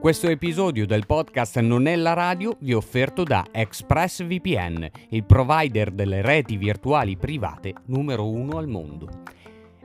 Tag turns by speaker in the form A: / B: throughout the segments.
A: Questo episodio del podcast Non è la radio vi è offerto da ExpressVPN, il provider delle reti virtuali private numero uno al mondo.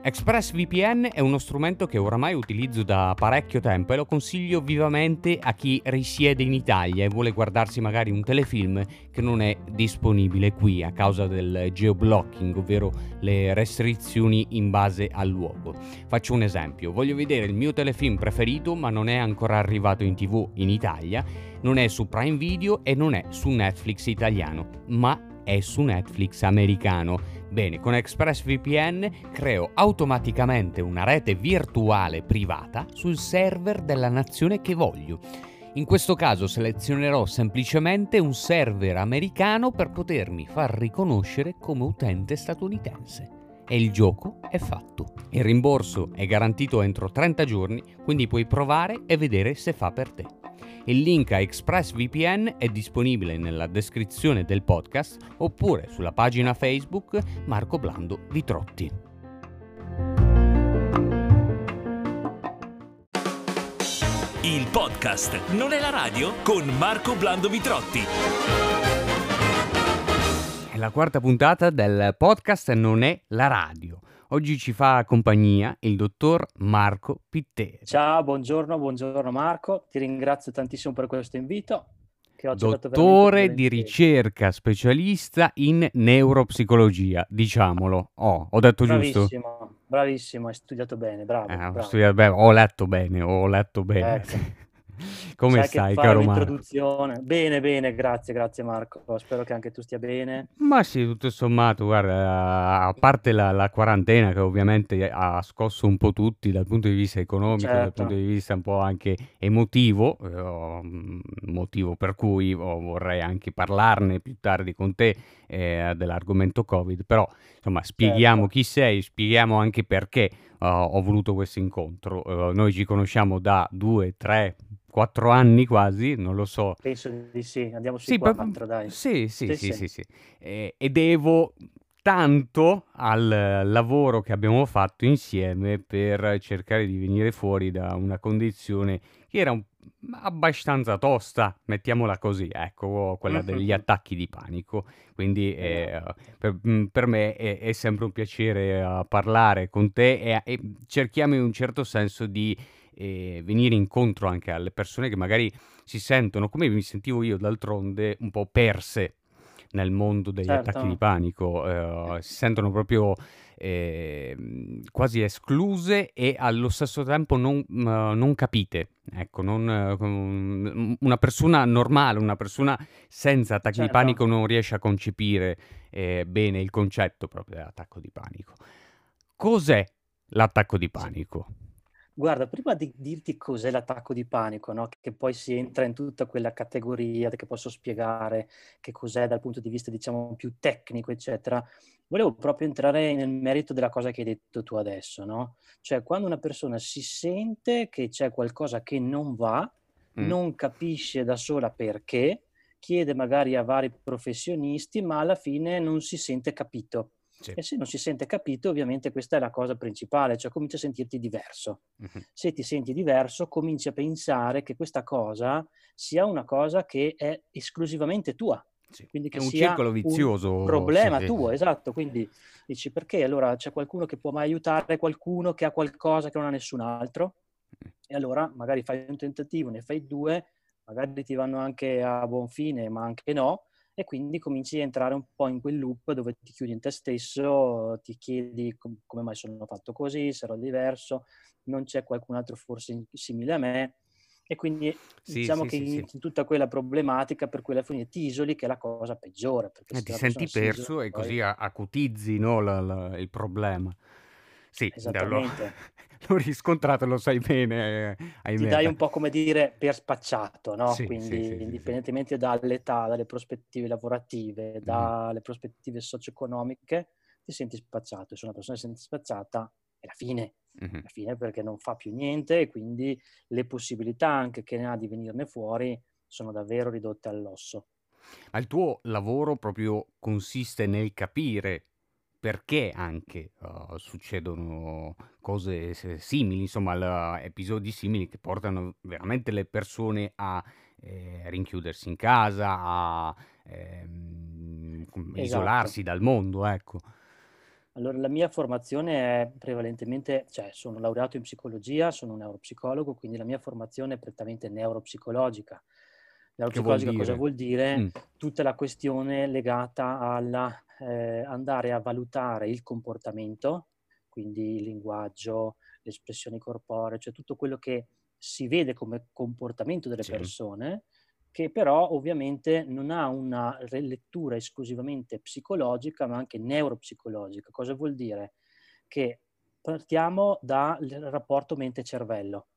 A: ExpressVPN è uno strumento che oramai utilizzo da parecchio tempo e lo consiglio vivamente a chi risiede in Italia e vuole guardarsi magari un telefilm che non è disponibile qui a causa del geoblocking, ovvero le restrizioni in base al luogo. Faccio un esempio, voglio vedere il mio telefilm preferito ma non è ancora arrivato in tv in Italia, non è su Prime Video e non è su Netflix italiano, ma è su Netflix americano Bene, con ExpressVPN creo automaticamente una rete virtuale privata sul server della nazione che voglio. In questo caso selezionerò semplicemente un server americano per potermi far riconoscere come utente statunitense. E il gioco è fatto. Il rimborso è garantito entro 30 giorni, quindi puoi provare e vedere se fa per te. Il link a ExpressVPN è disponibile nella descrizione del podcast oppure sulla pagina Facebook Marco Blando Vitrotti.
B: Il podcast non è la radio con Marco Blando Vitrotti.
A: È la quarta puntata del podcast Non è la radio. Oggi ci fa compagnia il dottor Marco Pitteri.
C: Ciao, buongiorno, buongiorno Marco, ti ringrazio tantissimo per questo invito.
A: Dottore di ricerca, specialista in neuropsicologia, diciamolo. Oh, ho detto
C: bravissimo,
A: giusto?
C: Bravissimo, hai studiato bene, bravo. Eh, bravo.
A: Studiato bene, ho letto bene, ho letto bene.
C: Ecco.
A: Come
C: Sai
A: stai, caro
C: Marco? Bene, bene, grazie, grazie Marco. Spero che anche tu stia bene.
A: Ma sì, tutto sommato, guarda, a parte la, la quarantena che ovviamente ha scosso un po' tutti dal punto di vista economico, certo. dal punto di vista un po' anche emotivo, eh, motivo per cui oh, vorrei anche parlarne più tardi con te eh, dell'argomento Covid, però insomma spieghiamo certo. chi sei, spieghiamo anche perché uh, ho voluto questo incontro. Uh, noi ci conosciamo da due, tre, quattro anni quasi, non lo so.
C: Penso di sì, andiamo sui sì, quattro, dai.
A: Sì, sì, sì, sì, sì. sì. E, e devo tanto al lavoro che abbiamo fatto insieme per cercare di venire fuori da una condizione che era un, abbastanza tosta, mettiamola così, ecco, quella degli attacchi di panico. Quindi eh, per, per, me è, è, sempre un piacere uh, parlare con te e, e cerchiamo in un certo senso di e venire incontro anche alle persone che magari si sentono, come mi sentivo io d'altronde, un po' perse nel mondo degli certo. attacchi di panico, eh, si sentono proprio eh, quasi escluse e allo stesso tempo non, uh, non capite. Ecco, non, una persona normale, una persona senza attacchi certo. di panico non riesce a concepire eh, bene il concetto proprio dell'attacco di panico. Cos'è l'attacco di panico?
C: Guarda, prima di dirti cos'è l'attacco di panico, no? che poi si entra in tutta quella categoria che posso spiegare che cos'è dal punto di vista, diciamo, più tecnico, eccetera, volevo proprio entrare nel merito della cosa che hai detto tu adesso, no? Cioè, quando una persona si sente che c'è qualcosa che non va, mm. non capisce da sola perché, chiede magari a vari professionisti, ma alla fine non si sente capito. Sì. E se non si sente capito, ovviamente questa è la cosa principale, cioè cominci a sentirti diverso. Uh-huh. Se ti senti diverso, cominci a pensare che questa cosa sia una cosa che è esclusivamente tua.
A: Sì. Quindi che è un circolo vizioso.
C: Un problema tuo, esatto. Quindi dici perché allora c'è qualcuno che può mai aiutare qualcuno che ha qualcosa che non ha nessun altro? Mm. E allora magari fai un tentativo, ne fai due, magari ti vanno anche a buon fine, ma anche no e quindi cominci a entrare un po' in quel loop dove ti chiudi in te stesso, ti chiedi com- come mai sono fatto così, sarò diverso, non c'è qualcun altro forse simile a me e quindi sì, diciamo sì, che sì, in, in, tutta quella problematica per cui alla fine ti isoli che è la cosa peggiore.
A: Perché ti senti perso e poi... così acutizzi no, la, la, il problema. Sì,
C: Esattamente.
A: l'ho riscontrato, lo sai bene.
C: Eh, Ti dai un po' come dire per spacciato, no? Sì, Quindi sì, sì, indipendentemente dall'età, dalle prospettive lavorative, mm. dalle prospettive socio-economiche, ti senti spacciato. E se una persona si sente spacciata, è la fine. Mm-hmm. La fine perché non fa più niente e quindi le possibilità anche che ne ha di venirne fuori sono davvero ridotte all'osso.
A: Ma il tuo lavoro proprio consiste nel capire perché anche uh, succedono cose simili, insomma, episodi simili che portano veramente le persone a eh, rinchiudersi in casa, a ehm,
C: Esatto.
A: isolarsi dal mondo, ecco.
C: Allora, la mia formazione è prevalentemente, cioè sono laureato in psicologia, sono un neuropsicologo, quindi la mia formazione è prettamente neuropsicologica.
A: Vuol
C: cosa vuol dire?
A: Mm.
C: Tutta la questione legata alla eh, andare a valutare il comportamento, quindi il linguaggio, le espressioni corporee, cioè tutto quello che si vede come comportamento delle
A: Sì.
C: persone, che però ovviamente non ha una lettura esclusivamente psicologica, ma anche neuropsicologica. Cosa vuol dire? Che partiamo dal rapporto mente-cervello.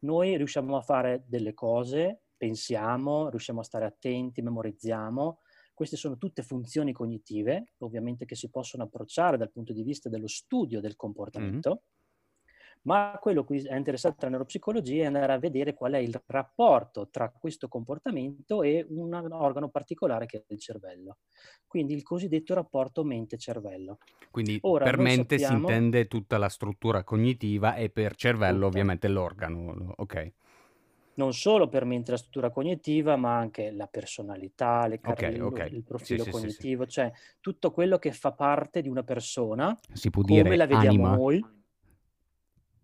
C: Noi riusciamo a fare delle cose, pensiamo, riusciamo a stare attenti, memorizziamo. Queste sono tutte funzioni cognitive, ovviamente che si possono approcciare dal punto di vista dello studio del comportamento. Ma quello che è interessante alla neuropsicologia è andare a vedere qual è il rapporto tra questo comportamento e un organo particolare che è il cervello. Quindi il cosiddetto rapporto mente-cervello.
A: Quindi
C: Ora,
A: per mente si
C: sappiamo-
A: intende tutta la struttura cognitiva e per cervello
C: Tutta.
A: ovviamente l'organo. Ok,
C: non solo per mente la struttura cognitiva, ma anche la personalità, le car-
A: Ok,
C: il-
A: ok.
C: il
A: Sì,
C: profilo
A: sì, sì, sì.
C: cognitivo, cioè tutto quello che fa parte di una persona,
A: si può
C: come
A: dire
C: la vediamo
A: anima?
C: noi.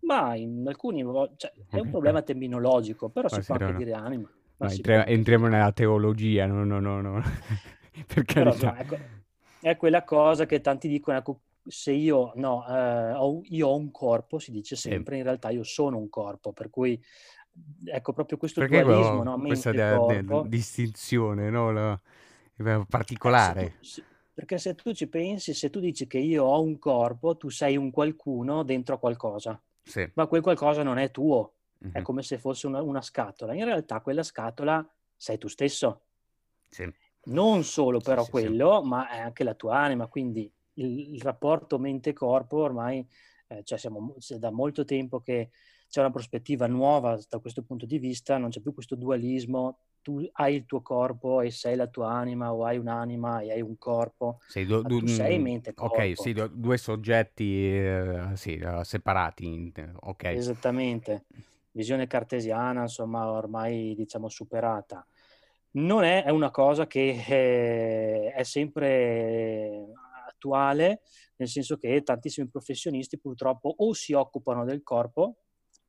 C: Ma in alcuni cioè, è un problema terminologico, però
A: Ma
C: si
A: sì,
C: può anche
A: no.
C: dire anima. Ma
A: No, entriamo, entriamo nella teologia, no, no, no, no. per
C: Però
A: carità.
C: insomma, ecco, è quella cosa che tanti dicono, ecco, se io, no, eh, ho, io ho un corpo, si dice
A: Sì.
C: sempre, in realtà io sono un corpo, per cui ecco proprio questo
A: Perché
C: dualismo,
A: quello-
C: no,
A: questa de- de- distinzione no? La- particolare?
C: se tu- se- perché se tu ci pensi, se tu dici che io ho un corpo, tu sei un qualcuno dentro a qualcosa,
A: Sì.
C: ma quel qualcosa non è tuo, è
A: Mhm.
C: come se fosse una, una scatola. In realtà quella scatola sei tu stesso.
A: Sì.
C: Non solo però
A: sì,
C: quello, ma è anche la tua anima, quindi il, il rapporto mente-corpo ormai, eh, cioè siamo da molto tempo che c'è una prospettiva nuova da questo punto di vista, non c'è più questo dualismo, tu hai il tuo corpo e sei la tua anima o hai un'anima e hai un corpo,
A: Sei du-
C: tu sei
A: mm,
C: mente corpo.
A: Ok, sì, du- due soggetti eh, sì, eh, separati. Ok.
C: Esattamente, visione cartesiana, insomma, ormai diciamo superata. Non è, è una cosa che eh, è sempre attuale, nel senso che tantissimi professionisti purtroppo o si occupano del corpo,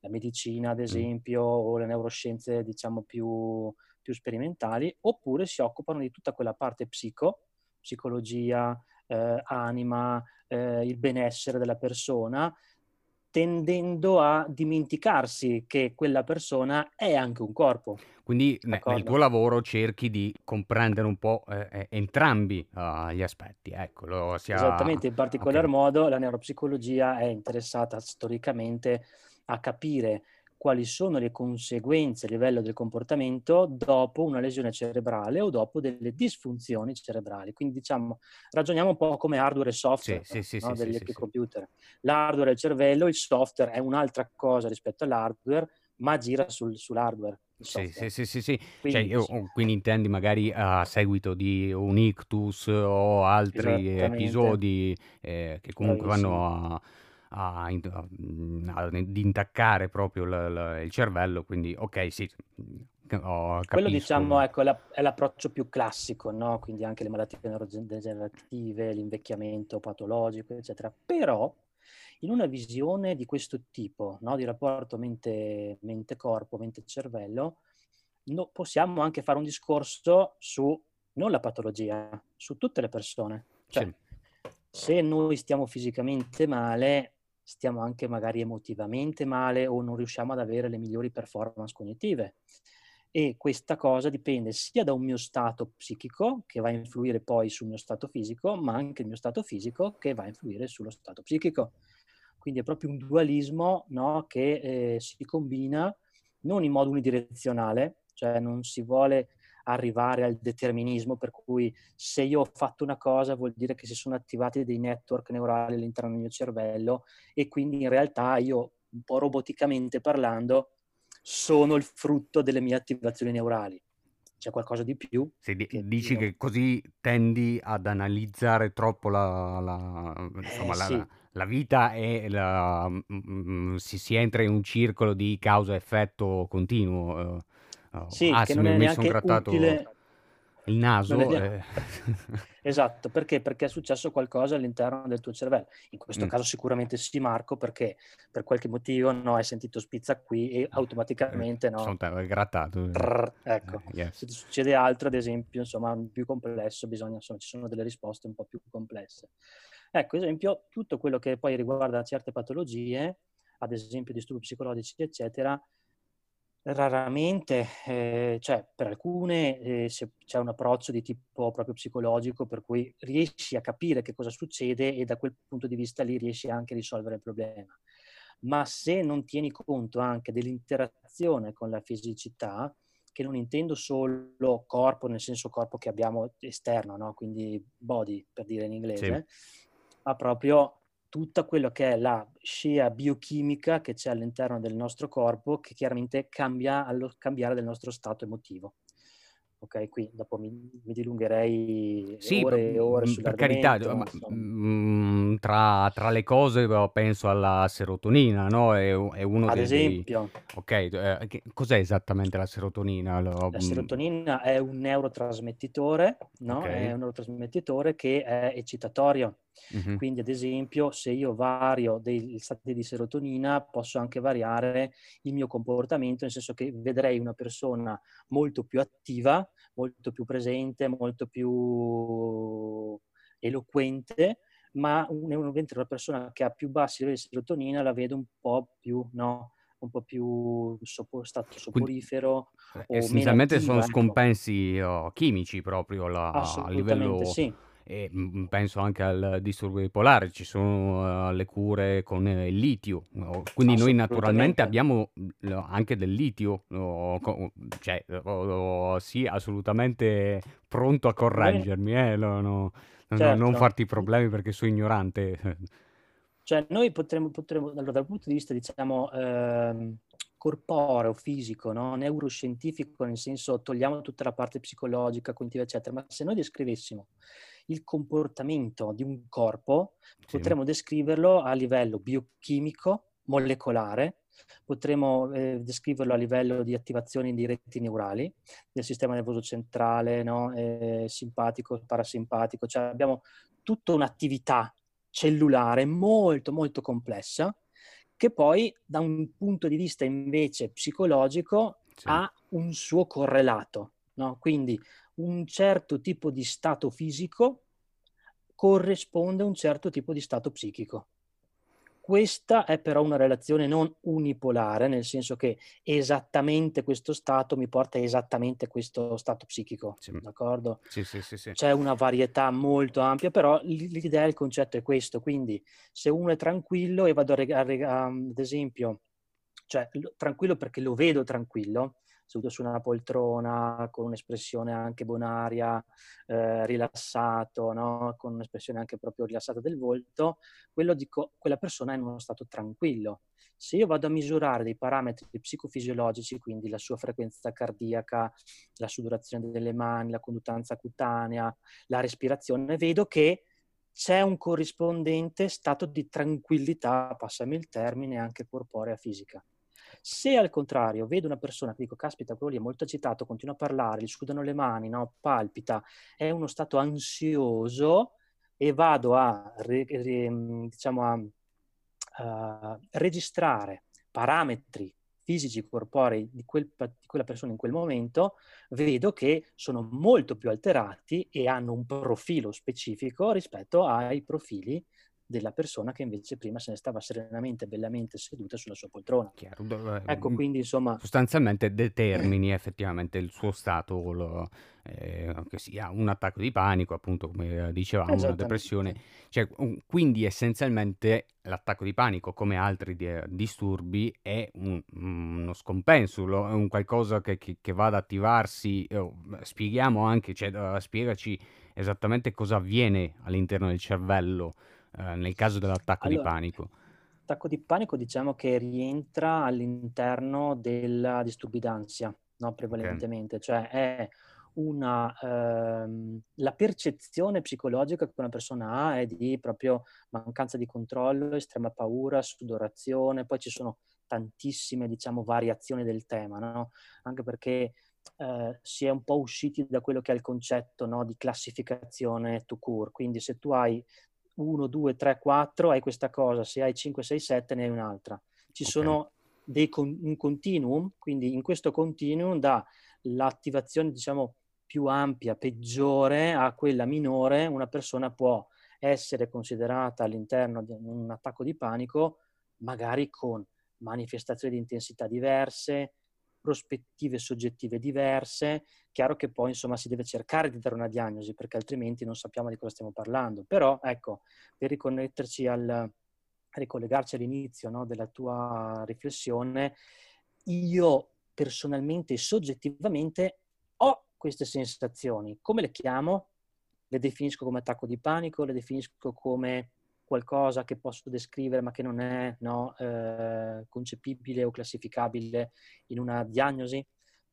C: la medicina ad esempio, o le neuroscienze diciamo più, più sperimentali, oppure si occupano di tutta quella parte psico, psicologia, eh, anima, eh, il benessere della persona, tendendo a dimenticarsi che quella persona è anche un corpo.
A: Quindi ne- nel
C: D'accordo.
A: tuo lavoro cerchi di comprendere un po' eh, eh, entrambi ah, gli aspetti. Ecco, lo sia...
C: Esattamente, in particolar
A: ok.
C: modo la neuropsicologia è interessata storicamente a capire quali sono le conseguenze a livello del comportamento dopo una lesione cerebrale o dopo delle disfunzioni cerebrali. Quindi diciamo, ragioniamo un po' come hardware e software
A: Sì, sì, sì,
C: no,
A: sì,
C: degli
A: sì, sì.
C: computer. L'hardware è il cervello, il software è un'altra cosa rispetto all'hardware, ma gira sul- sull'hardware.
A: Sì, sì, sì, sì, sì. Cioè,
C: Quindi-
A: io- oh, quindi intendi magari a seguito di un ictus o altri episodi eh, che comunque
C: Bravissimo.
A: vanno a, a, a- mm, ad intaccare proprio l- l- il cervello, quindi ok, sì, oh,
C: Quello diciamo ecco, è, la- è l'approccio più classico, no? quindi anche le malattie neurodegenerative, l'invecchiamento patologico, eccetera. Però in una visione di questo tipo, no? di rapporto mente- mente-corpo, mente-cervello, no- possiamo anche fare un discorso su non la patologia, su tutte le persone. Cioè,
A: Sì.
C: se noi stiamo fisicamente male, stiamo anche magari emotivamente male o non riusciamo ad avere le migliori performance cognitive. E questa cosa dipende sia da un mio stato psichico, che va a influire poi sul mio stato fisico, ma anche il mio stato fisico che va a influire sullo stato psichico. Quindi è proprio un dualismo no, che eh, si combina non in modo unidirezionale, cioè non si vuole arrivare al determinismo per cui se io ho fatto una cosa vuol dire che si sono attivati dei network neurali all'interno del mio cervello e quindi in realtà io, un po' roboticamente parlando, sono il frutto delle mie attivazioni neurali. c'è qualcosa di più.
A: Se di-
C: che
A: dici
C: io...
A: che così tendi ad analizzare troppo la, la- insomma,
C: Eh
A: la,
C: sì,
A: la- vita e la- mm, mm, si, si entra in un circolo di causa-effetto continuo. Eh. Oh,
C: sì,
A: ah,
C: che
A: se
C: non
A: mi,
C: è
A: mi sono
C: neanche
A: grattato
C: utile,
A: il
C: è
A: naso.
C: neanche...
A: eh.
C: Esatto, perché? Perché è successo qualcosa all'interno del tuo cervello. In questo
A: Mm,
C: caso sicuramente sì, Marco, perché per qualche motivo no, hai sentito spizza qui e
A: eh,
C: automaticamente
A: sono
C: no,
A: te- grattato. eh.
C: trrr, ecco.
A: Eh, yes.
C: Se ti succede altro, ad esempio, insomma, più complesso, bisogna, insomma, ci sono delle risposte un po' più complesse. Ecco, ad esempio, tutto quello che poi riguarda certe patologie, ad esempio disturbi psicologici, eccetera, Raramente, eh, cioè per alcune eh, c'è un approccio di tipo proprio psicologico per cui riesci a capire che cosa succede e da quel punto di vista lì riesci anche a risolvere il problema. Ma se non tieni conto anche dell'interazione con la fisicità, che non intendo solo corpo nel senso corpo che abbiamo esterno, no? quindi body per dire in
A: Sì.
C: inglese, ma proprio tutta quello che è la scia biochimica che c'è all'interno del nostro corpo che chiaramente cambia allo cambiare del nostro stato emotivo. Ok, qui dopo mi, mi dilungherei
A: Sì,
C: ore e ore
A: per carità, ma,
C: insomma.
A: mm, tra, tra le cose penso alla serotonina, no? È, è uno
C: Ad
A: dei,
C: esempio,
A: Ok, eh, che- cos'è esattamente la serotonina? Lo-
C: La
A: mm,
C: serotonina è un neurotrasmettitore, no? È
A: ok.
C: un neurotrasmettitore che è eccitatorio.
A: Mhm,
C: Quindi, ad esempio, se io vario dei stati di serotonina, posso anche variare il mio comportamento, nel senso che vedrei una persona molto più attiva, molto più presente, molto più eloquente, ma mentre una persona che ha più bassi livelli di serotonina la vedo un po' più, no? un po' più sopo- stato
A: Quindi
C: soporifero o meno
A: essenzialmente sono
C: attiva, ecco.
A: scompensi oh, chimici proprio la- a livello,
C: sì,
A: e mm, penso anche al disturbo bipolare, ci sono eh, le cure con eh, il litio, oh, quindi noi naturalmente abbiamo mm, anche del litio, oh, co- cioè, oh, oh, sì, assolutamente pronto a correggermi, eh, no, no, no, non
C: certo,
A: farti problemi perché sono ignorante.
C: Cioè, noi potremmo, potremmo allora, dal punto di vista, diciamo, ehm, corporeo, fisico, no? neuroscientifico, nel senso togliamo tutta la parte psicologica, cognitiva, eccetera, ma se noi descrivessimo il comportamento di un corpo,
A: Sì,
C: potremmo descriverlo a livello biochimico, molecolare, potremmo eh, descriverlo a livello di attivazione di reti neurali del sistema nervoso centrale, no? Eh, simpatico, parasimpatico, cioè abbiamo tutta un'attività cellulare molto molto complessa che poi da un punto di vista invece psicologico
A: sì.
C: ha un suo correlato, no? Quindi un certo tipo di stato fisico corrisponde a un certo tipo di stato psichico. Questa è però una relazione non unipolare, nel senso che esattamente questo stato mi porta esattamente a questo stato psichico,
A: Sì.
C: d'accordo?
A: Sì, sì, sì, sì.
C: C'è una varietà molto ampia, però l'idea, il concetto è questo, quindi se uno è tranquillo e vado a, rega- a rega- ad esempio, cioè lo- tranquillo perché lo vedo tranquillo, seduto su una poltrona, con un'espressione anche bonaria, eh, rilassato, no? con un'espressione anche proprio rilassata del volto, dico, quella persona è in uno stato tranquillo. Se io vado a misurare dei parametri psicofisiologici, quindi la sua frequenza cardiaca, la sudorazione delle mani, la conduttanza cutanea, la respirazione, vedo che c'è un corrispondente stato di tranquillità, passami il termine, anche corporea fisica. Se al contrario vedo una persona che dico, caspita, quello lì è molto agitato, continua a parlare, gli scudano le mani, no? palpita, è uno stato ansioso e vado a, re- re- diciamo a, a registrare parametri fisici corporei di, quel, di quella persona in quel momento, vedo che sono molto più alterati e hanno un profilo specifico rispetto ai profili della persona che invece prima se ne stava serenamente, bellamente seduta sulla sua poltrona.
A: Chiaro, eh,
C: Ecco,
A: mm,
C: quindi insomma,
A: sostanzialmente determini effettivamente il suo stato, lo- eh, che sia un attacco di panico, appunto come dicevamo, una depressione. Cioè, quindi essenzialmente l'attacco di panico, come altri di- disturbi, è un- uno scompenso, lo- è un qualcosa che, che- che va ad attivarsi. eh, spieghiamo anche, cioè, eh, spiegaci esattamente cosa avviene all'interno del cervello eh, nel caso dell'attacco di
C: Allora,
A: panico.
C: attacco di panico diciamo che rientra all'interno della disturbi d'ansia, no? Prevalentemente, cioè è una, ehm, la percezione psicologica che una persona ha è di proprio mancanza di controllo, estrema paura, sudorazione, poi ci sono tantissime, diciamo, variazioni del tema, no? Anche perché eh, si è un po' usciti da quello che è il concetto no, di classificazione to cure. Quindi se tu hai 1, 2, 3, 4 hai questa cosa, se hai 5, 6, 7 ne hai un'altra. Ci okay. sono dei con- un continuum, quindi in questo continuum dall'attivazione diciamo più ampia, peggiore a quella minore, una persona può essere considerata all'interno di un attacco di panico magari con manifestazioni di intensità diverse, prospettive soggettive diverse. Chiaro che poi insomma si deve cercare di dare una diagnosi perché altrimenti non sappiamo di cosa stiamo parlando. Però ecco, per riconnetterci al, ricollegarci all'inizio no, della tua riflessione, io personalmente e soggettivamente ho queste sensazioni. Come le chiamo? Le definisco come attacco di panico, le definisco come qualcosa che posso descrivere ma che non è no, eh, concepibile o classificabile in una diagnosi,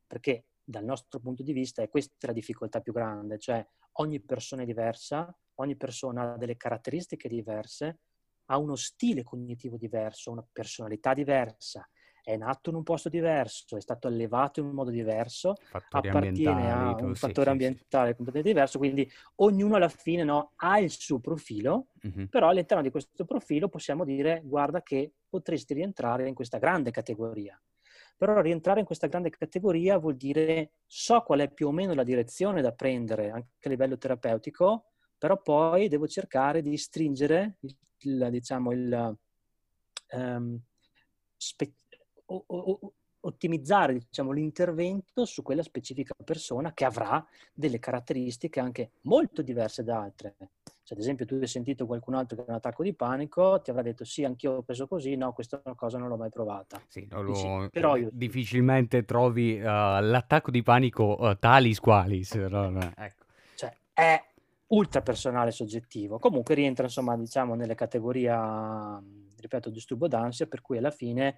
C: perché dal nostro punto di vista è questa la difficoltà più grande, cioè ogni persona è diversa, ogni persona ha delle caratteristiche diverse, ha uno stile cognitivo diverso, una personalità diversa, è nato in un posto diverso, è stato allevato in un modo diverso, fattori appartiene a un fattore sì, ambientale sì. completamente diverso, quindi ognuno alla fine no, ha il suo profilo, mm-hmm. però all'interno di questo profilo possiamo dire guarda che potresti rientrare in questa grande categoria. Però rientrare in questa grande categoria vuol dire so qual è più o meno la direzione da prendere anche a livello terapeutico, però poi devo cercare di stringere il, il diciamo, il, um, spe- o, o, ottimizzare diciamo, l'intervento su quella specifica persona che avrà delle caratteristiche anche molto diverse da altre. Cioè, ad esempio, tu hai sentito qualcun altro che ha un attacco di panico, ti avrà detto sì, anch'io ho preso così, no, questa cosa non l'ho mai provata.
A: Sì, lo, Dici, però io... difficilmente trovi uh, l'attacco di panico uh, talis qualis. No?
C: Ecco. Cioè, è ultra personale soggettivo. Comunque rientra, insomma, diciamo, nelle categorie, ripeto, disturbo d'ansia, per cui alla fine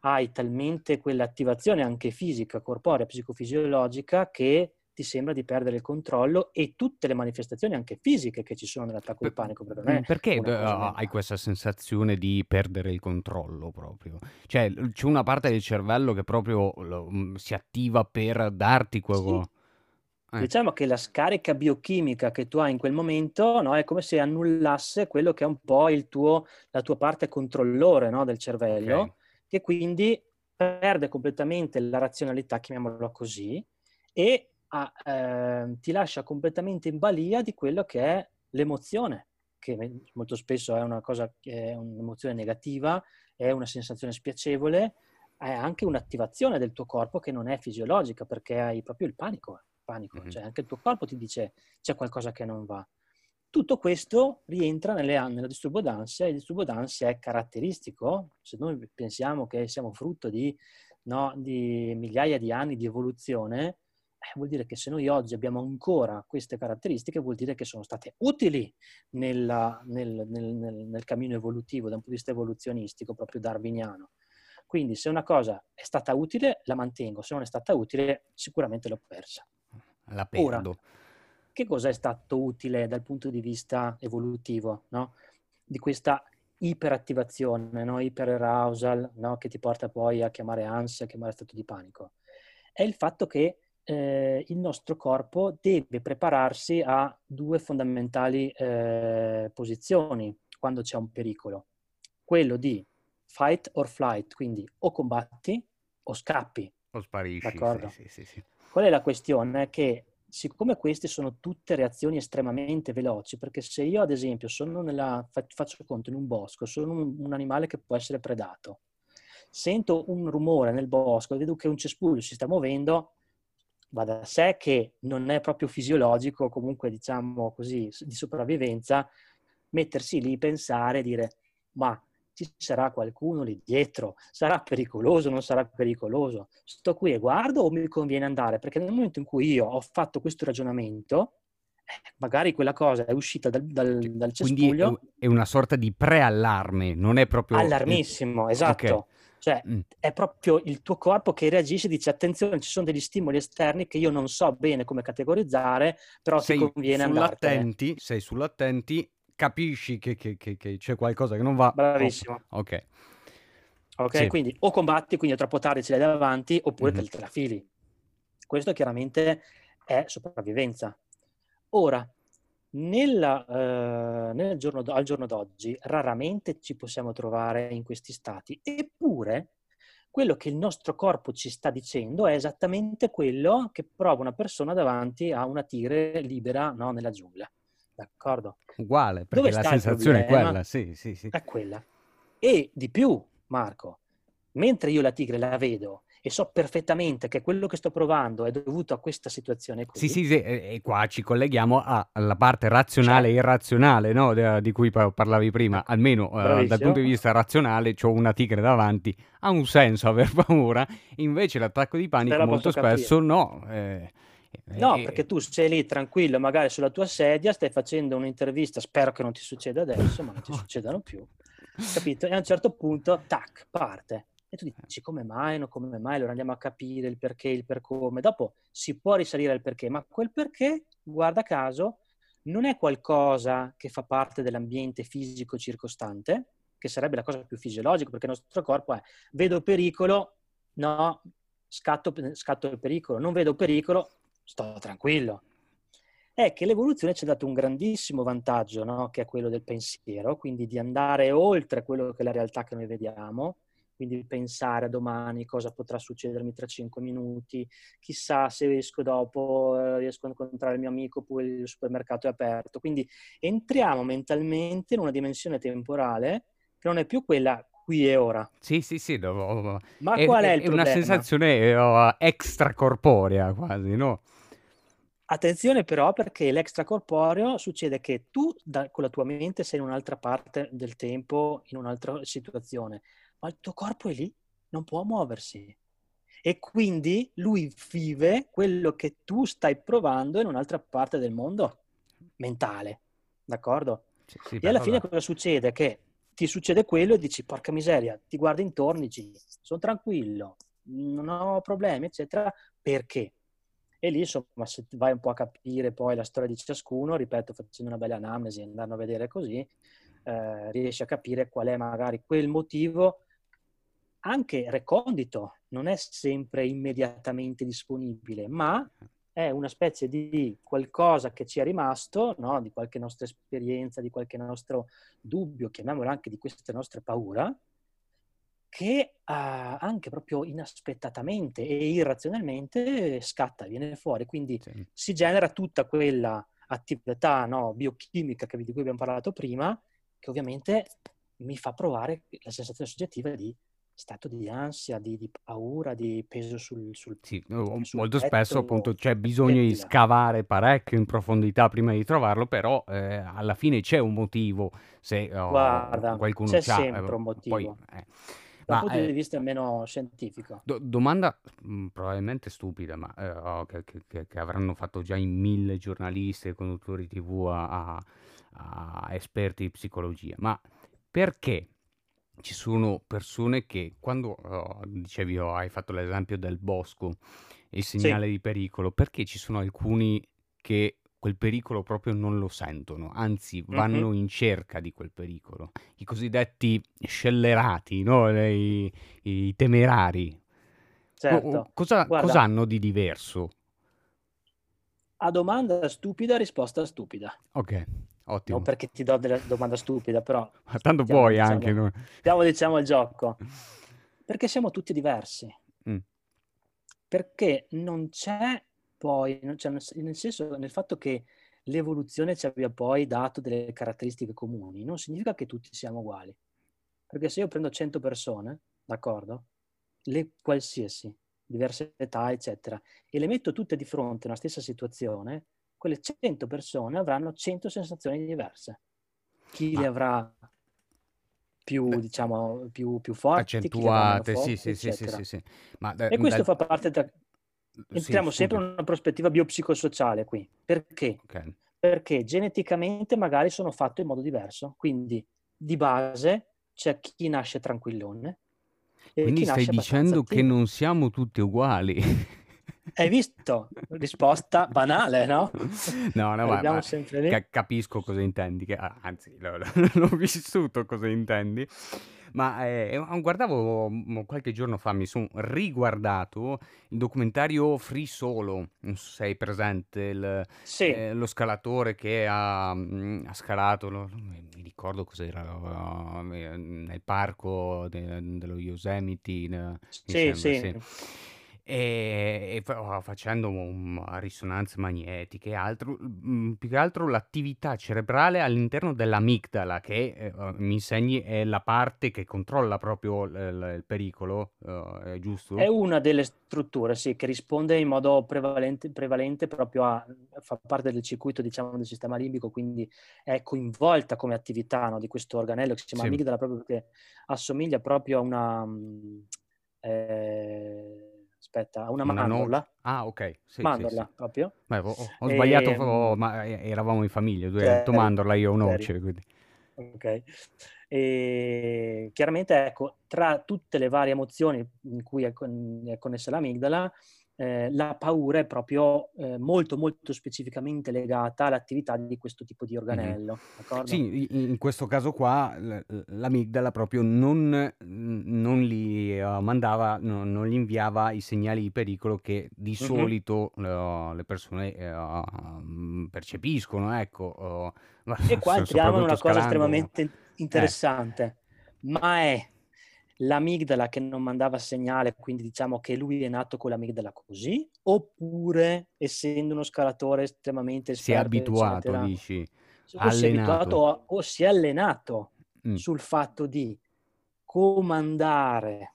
C: hai talmente quell'attivazione anche fisica, corporea, psicofisiologica che ti sembra di perdere il controllo e tutte le manifestazioni anche fisiche che ci sono nell'attacco di panico.
A: Perché, perché hai questa sensazione di perdere il controllo proprio? Cioè c'è una parte del cervello che proprio mm, si attiva per darti quello... Sì.
C: Eh. Diciamo che la scarica biochimica che tu hai in quel momento no, è come se annullasse quello che è un po' tuo, la tua parte controllore no, del cervello. Okay che quindi perde completamente la razionalità, chiamiamola così, e a, eh, ti lascia completamente in balia di quello che è l'emozione, che molto spesso è una cosa, è un'emozione negativa, è una sensazione spiacevole, è anche un'attivazione del tuo corpo che non è fisiologica perché hai proprio il panico, panico. Mm-hmm. cioè anche il tuo corpo ti dice c'è qualcosa che non va. Tutto questo rientra nelle, nella disturbo d'ansia e il disturbo d'ansia è caratteristico, se noi pensiamo che siamo frutto di, no, di migliaia di anni di evoluzione, eh, vuol dire che se noi oggi abbiamo ancora queste caratteristiche, vuol dire che sono state utili nella, nel, nel, nel, nel, cammino evolutivo, da un punto di vista evoluzionistico, proprio darwiniano. Quindi se una cosa è stata utile, la mantengo, se non è stata utile, sicuramente l'ho persa.
A: La perdo. Ora,
C: che cosa è stato utile dal punto di vista evolutivo, no? Di questa iperattivazione, no? iperarousal, no? che ti porta poi a chiamare ansia, a chiamare stato di panico. È il fatto che eh, il nostro corpo deve prepararsi a due fondamentali eh, posizioni quando c'è un pericolo. Quello di fight or flight, quindi o combatti o scappi.
A: O sparisci.
C: D'accordo?
A: Sì, sì, sì,
C: Qual è la questione? Che siccome queste sono tutte reazioni estremamente veloci, perché se io ad esempio sono nella, faccio conto in un bosco, sono un, un animale che può essere predato, sento un rumore nel bosco vedo che un cespuglio si sta muovendo, va da sé che non è proprio fisiologico, comunque diciamo così, di sopravvivenza, mettersi lì, pensare, dire ma ci sarà qualcuno lì dietro, sarà pericoloso, non sarà pericoloso, sto qui e guardo o mi conviene andare? Perché nel momento in cui io ho fatto questo ragionamento, eh, magari quella cosa è uscita dal, dal, dal cespuglio.
A: Quindi è una sorta di preallarme, non è proprio...
C: Allarmissimo, esatto. Okay. Cioè, mm. è proprio il tuo corpo che reagisce e dice attenzione, ci sono degli stimoli esterni che io non so bene come categorizzare, però sei ti conviene
A: sull'attenti, Sei sull'attenti, capisci che, che, che, che, c'è qualcosa che non va.
C: Bravissimo.
A: Oh, ok.
C: Ok, sì. quindi o combatti, quindi è troppo tardi ce l'hai davanti, oppure mm-hmm. te la fili. Questo chiaramente è sopravvivenza. Ora, nella, eh, nel giorno, al giorno d'oggi raramente ci possiamo trovare in questi stati, eppure quello che il nostro corpo ci sta dicendo è esattamente quello che prova una persona davanti a una tigre libera no, nella giungla. D'accordo?
A: Uguale, perché Dove la sensazione è quella, sì, sì, sì.
C: È quella. E di più, Marco, mentre io la tigre la vedo e so perfettamente che quello che sto provando è dovuto a questa situazione qui.
A: Sì, sì, sì, e qua ci colleghiamo alla parte razionale e certo. irrazionale no? di cui parlavi prima. Almeno uh, dal punto di vista razionale, ho una tigre davanti, ha un senso aver paura, invece l'attacco di panico molto spesso capire. no. Eh,
C: No, eh, perché tu sei lì tranquillo, magari sulla tua sedia, stai facendo un'intervista, spero che non ti succeda adesso, ma non ti succedano più, capito? E a un certo punto, tac, parte. E tu dici come mai, no, come mai, allora andiamo a capire il perché, il per come. Dopo si può risalire al perché, ma quel perché, guarda caso, non è qualcosa che fa parte dell'ambiente fisico circostante, che sarebbe la cosa più fisiologica, perché il nostro corpo è vedo pericolo, no, scatto, scatto il pericolo, non vedo pericolo, sto tranquillo. È che l'evoluzione ci ha dato un grandissimo vantaggio, no? che è quello del pensiero, quindi di andare oltre quello che è la realtà che noi vediamo, quindi pensare a domani cosa potrà succedermi tra cinque minuti, chissà se esco dopo, eh, riesco a incontrare il mio amico oppure il supermercato è aperto. Quindi entriamo mentalmente in una dimensione temporale che non è più quella qui e ora.
A: Sì, sì, sì. No,
C: Ma è, qual è, il è
A: problema? È una sensazione uh, extracorporea quasi, no?
C: Attenzione però perché l'extracorporeo succede che tu da, con la tua mente sei in un'altra parte del tempo, in un'altra situazione ma il tuo corpo è lì, non può muoversi. E quindi lui vive quello che tu stai provando in un'altra parte del mondo mentale, d'accordo? Sì, sì, e alla fine cosa succede? Che ti succede quello e dici, porca miseria, ti guardi intorno e dici, sono tranquillo, non ho problemi, eccetera, perché? E lì, insomma, se vai un po' a capire poi la storia di ciascuno, ripeto, facendo una bella anamnesi, andando a vedere così, eh, riesci a capire qual è magari quel motivo anche recondito, non è sempre immediatamente disponibile, ma è una specie di qualcosa che ci è rimasto, no? di qualche nostra esperienza, di qualche nostro dubbio, chiamiamolo anche di queste nostre paura, che uh, anche proprio inaspettatamente e irrazionalmente scatta, viene fuori. Quindi sì. si genera tutta quella attività no, biochimica di cui abbiamo parlato prima, che ovviamente mi fa provare la sensazione soggettiva di stato di ansia, di, di paura, di peso sul, sul,
A: sì, sul molto petto, spesso appunto c'è bisogno di scavare parecchio in profondità prima di trovarlo, però eh, alla fine c'è un motivo se oh, Guarda, qualcuno
C: c'è sempre un motivo. Poi, eh. Dal punto eh, di vista meno scientifico.
A: Do- domanda mm, probabilmente stupida, ma eh, oh, che, che, che, avranno fatto già in mille giornalisti e conduttori tv a, a, a esperti di psicologia, ma perché ci sono persone che quando oh, dicevi oh, hai fatto l'esempio del bosco il segnale sì. di pericolo perché ci sono alcuni che quel pericolo proprio non lo sentono anzi vanno mm-hmm. in cerca di quel pericolo i cosiddetti scellerati no? I, i temerari
C: certo.
A: cosa, cosa hanno di diverso
C: a domanda stupida risposta stupida
A: ok Ottimo.
C: Non perché ti do della domanda stupida, però...
A: Ma tanto stiamo, puoi diciamo, anche. No?
C: Stiamo, diciamo, il gioco. Perché siamo tutti diversi. Mm. Perché non c'è poi, c'è, nel senso, nel fatto che l'evoluzione ci abbia poi dato delle caratteristiche comuni, non significa che tutti siamo uguali. Perché se io prendo 100 persone, d'accordo? Le qualsiasi, diverse età, eccetera, e le metto tutte di fronte a una stessa situazione, quelle 100 persone avranno 100 sensazioni diverse. Chi le avrà più, Beh, diciamo, più, più forti,
A: accentuate, forti, sì, sì, sì, sì, sì,
C: Ma, e questo da... fa parte da... Entriamo sempre in una prospettiva biopsicosociale qui. Perché? Okay. Perché geneticamente magari sono fatto in modo diverso. Quindi, di base, c'è chi nasce tranquillone,
A: Quindi stai dicendo che non siamo tutti uguali.
C: Hai visto? Risposta banale, no?
A: No, no, ma, ma ca- capisco cosa intendi, che, anzi, l'ho, l'ho vissuto cosa intendi. Ma eh, guardavo qualche giorno fa, mi sono riguardato il documentario Free Solo, non so se sei presente, il,
C: Sì,
A: eh, lo scalatore che ha, mm, ha scalato, lo- mi ricordo cos'era, uh, nel parco de- dello Yosemite,
C: sì,
A: sembra,
C: sì.
A: sì. E, e fa- oh, facendo um, risonanze magnetiche e altro, mm, più che altro l'attività cerebrale all'interno dell'amigdala, che eh, oh, mi insegni è la parte che controlla proprio l- l- il pericolo, uh, è
C: È
A: giusto?
C: una delle strutture, sì, che risponde in modo prevalente, prevalente proprio a, fa parte del circuito, diciamo, del sistema limbico, quindi è coinvolta come attività, no, di questo organello che si chiama
A: Sì,
C: amigdala proprio perché assomiglia proprio a una, mm, eh, aspetta, una
A: una
C: mandorla,
A: Ah, ok, sì, sì, sì.
C: mandorla proprio.
A: Beh, ho, ho sbagliato,
C: E,
A: oh,
C: mm,
A: ma eh, eravamo in famiglia, tu hai detto mandorla, io noce, quindi.
C: Ok. E chiaramente, ecco, tra tutte le varie emozioni in cui è, con- è connessa l'amigdala, eh, la paura è proprio eh, molto, molto specificamente legata all'attività di questo tipo di organello, d'accordo?
A: Sì, in questo caso qua l'amigdala proprio non, non gli eh, mandava, no- non gli inviava i segnali di pericolo che di
C: Mhm.
A: solito eh, le persone eh, mm, percepiscono, ecco, eh, ma
C: E qua entriamo in una cosa estremamente
A: Eh,
C: interessante, ma è l'amigdala che non mandava segnale, quindi diciamo che lui è nato con l'amigdala così, oppure essendo uno scalatore estremamente
A: si è abituato,
C: eccetera,
A: dici,
C: o si è abituato
A: allenato.
C: o, o si è allenato
A: Mm.
C: sul fatto di comandare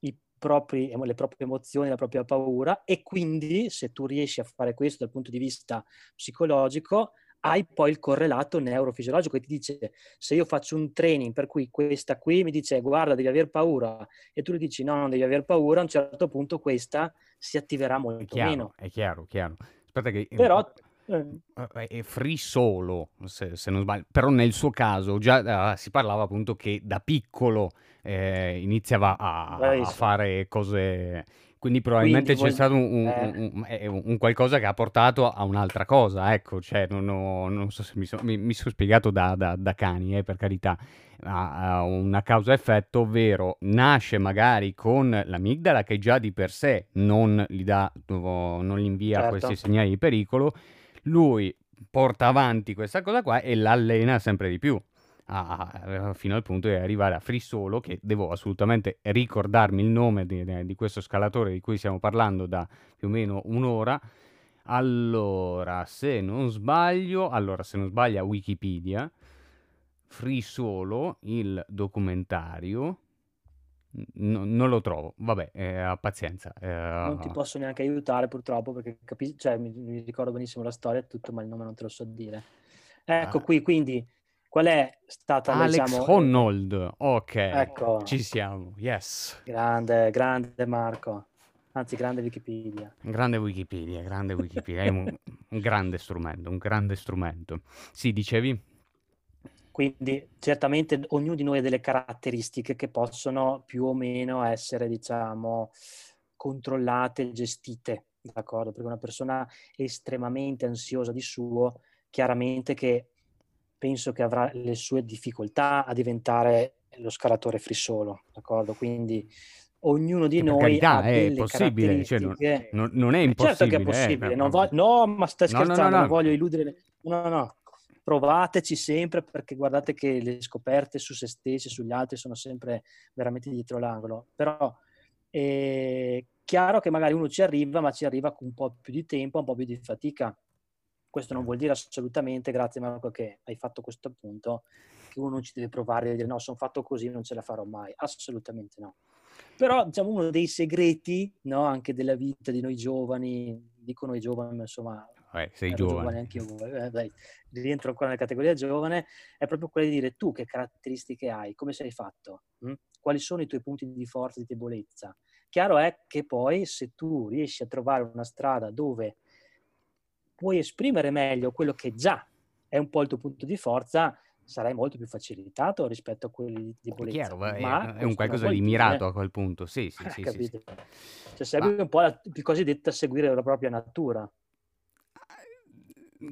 C: i propri- le proprie emozioni, la propria paura e quindi se tu riesci a fare questo dal punto di vista psicologico, hai poi il correlato neurofisiologico che ti dice se io faccio un training per cui questa qui mi dice guarda devi aver paura e tu gli dici no non devi aver paura, a un certo punto questa si attiverà
A: È
C: molto
A: chiaro,
C: meno.
A: è chiaro, chiaro. Aspetta che...
C: Però eh,
A: Eh, È free solo, se, se non sbaglio, però nel suo caso già eh, si parlava appunto che da piccolo eh, iniziava a, a fare cose, quindi probabilmente
C: Quindi
A: c'è
C: voglio-
A: stato un, un-
C: eh.
A: un- è un- qualcosa che ha portato a un'altra cosa, ecco, cioè non, ho- non so se mi, so- mi- mi sono spiegato da, da- da cani, eh, per carità, ha, ha una causa-effetto, ovvero nasce magari con l'amigdala che già di per sé non gli dà, non gli invia
C: Certo.
A: questi segnali di pericolo, lui porta avanti questa cosa qua e l'allena sempre di più a- a- fino al punto di arrivare a Free Solo che devo assolutamente ricordarmi il nome di, di questo scalatore di cui stiamo parlando da più o meno un'ora allora se non sbaglio allora se non sbaglio a Wikipedia Free Solo il documentario n- non lo trovo vabbè eh, pazienza
C: Non ti
A: eh,
C: posso neanche aiutare purtroppo perché capi- cioè, mi, mi ricordo benissimo la storia e tutto, ma il nome non te lo so dire. Ecco
A: Ah.
C: qui, quindi, qual è stata,
A: Alex
C: diciamo,
A: Honnold ok
C: ecco,
A: ci siamo yes
C: grande, grande Marco, anzi grande Wikipedia.
A: Grande Wikipedia, grande Wikipedia, è un, un grande strumento, un grande strumento. Sì, dicevi?
C: Quindi certamente ognuno di noi ha delle caratteristiche che possono più o meno essere, diciamo, controllate, gestite, d'accordo? Perché una persona estremamente ansiosa di suo, chiaramente che penso che avrà le sue difficoltà a diventare lo scalatore frisolo, d'accordo? Quindi ognuno di noi
A: carità
C: ha
A: è
C: delle
A: possibile, cioè, non, non- non è
C: Eh, certo che è
A: impossibile. eh,
C: possibile, non
A: no,
C: vo- no, ma stai
A: no, no,
C: scherzando,
A: no,
C: non voglio illudere. No, no, no. Provateci sempre perché guardate che le scoperte su se stessi, sugli altri sono sempre veramente dietro l'angolo. Però è chiaro che magari uno ci arriva, ma ci arriva con un po' più di tempo, un po' più di fatica. Questo non vuol dire assolutamente, grazie Marco che hai fatto questo appunto, che uno non ci deve provare e dire no, sono fatto così, non ce la farò mai. Assolutamente no. Però diciamo uno dei segreti no, anche della vita di noi giovani, dico noi giovani, ma insomma
A: Eh, sei
C: giovane
A: giovane.
C: anche io, eh, dai, rientro ancora nella categoria giovane, è proprio quello di dire tu che caratteristiche hai, come sei fatto, mm? quali sono i tuoi punti di forza e di debolezza. Chiaro è che poi se tu riesci a trovare una strada dove puoi esprimere meglio quello che già è un po' il tuo punto di forza, sarei molto più facilitato rispetto a quelli di debolezza.
A: Chiaro, è,
C: ma
A: è un qualcosa di mirato a quel punto, sì, sì, sì. sì, sì.
C: Cioè serve ma... un po' la, il cosiddetto seguire la propria natura.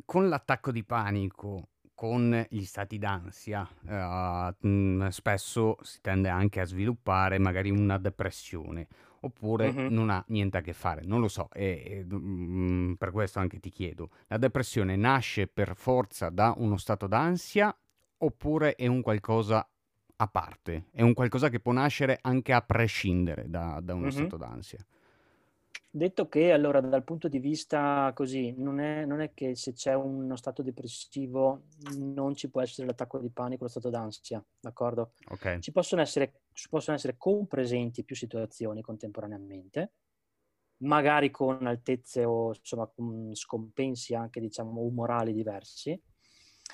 A: Con l'attacco di panico, con gli stati d'ansia, uh, spesso si tende anche a sviluppare magari una depressione oppure mm-hmm. non ha niente a che fare, non lo so, e, e mh, mm, per questo anche ti chiedo, la depressione nasce per forza da uno stato d'ansia oppure è un qualcosa a parte, è un qualcosa che può nascere anche a prescindere da, da uno mm-hmm. stato d'ansia?
C: Detto che allora dal punto di vista così, non è, non è, che se c'è uno stato depressivo non ci può essere l'attacco di panico, lo stato d'ansia, d'accordo?
A: Okay.
C: Ci possono essere, ci possono essere compresenti più situazioni contemporaneamente, magari con altezze o insomma con scompensi anche diciamo umorali diversi.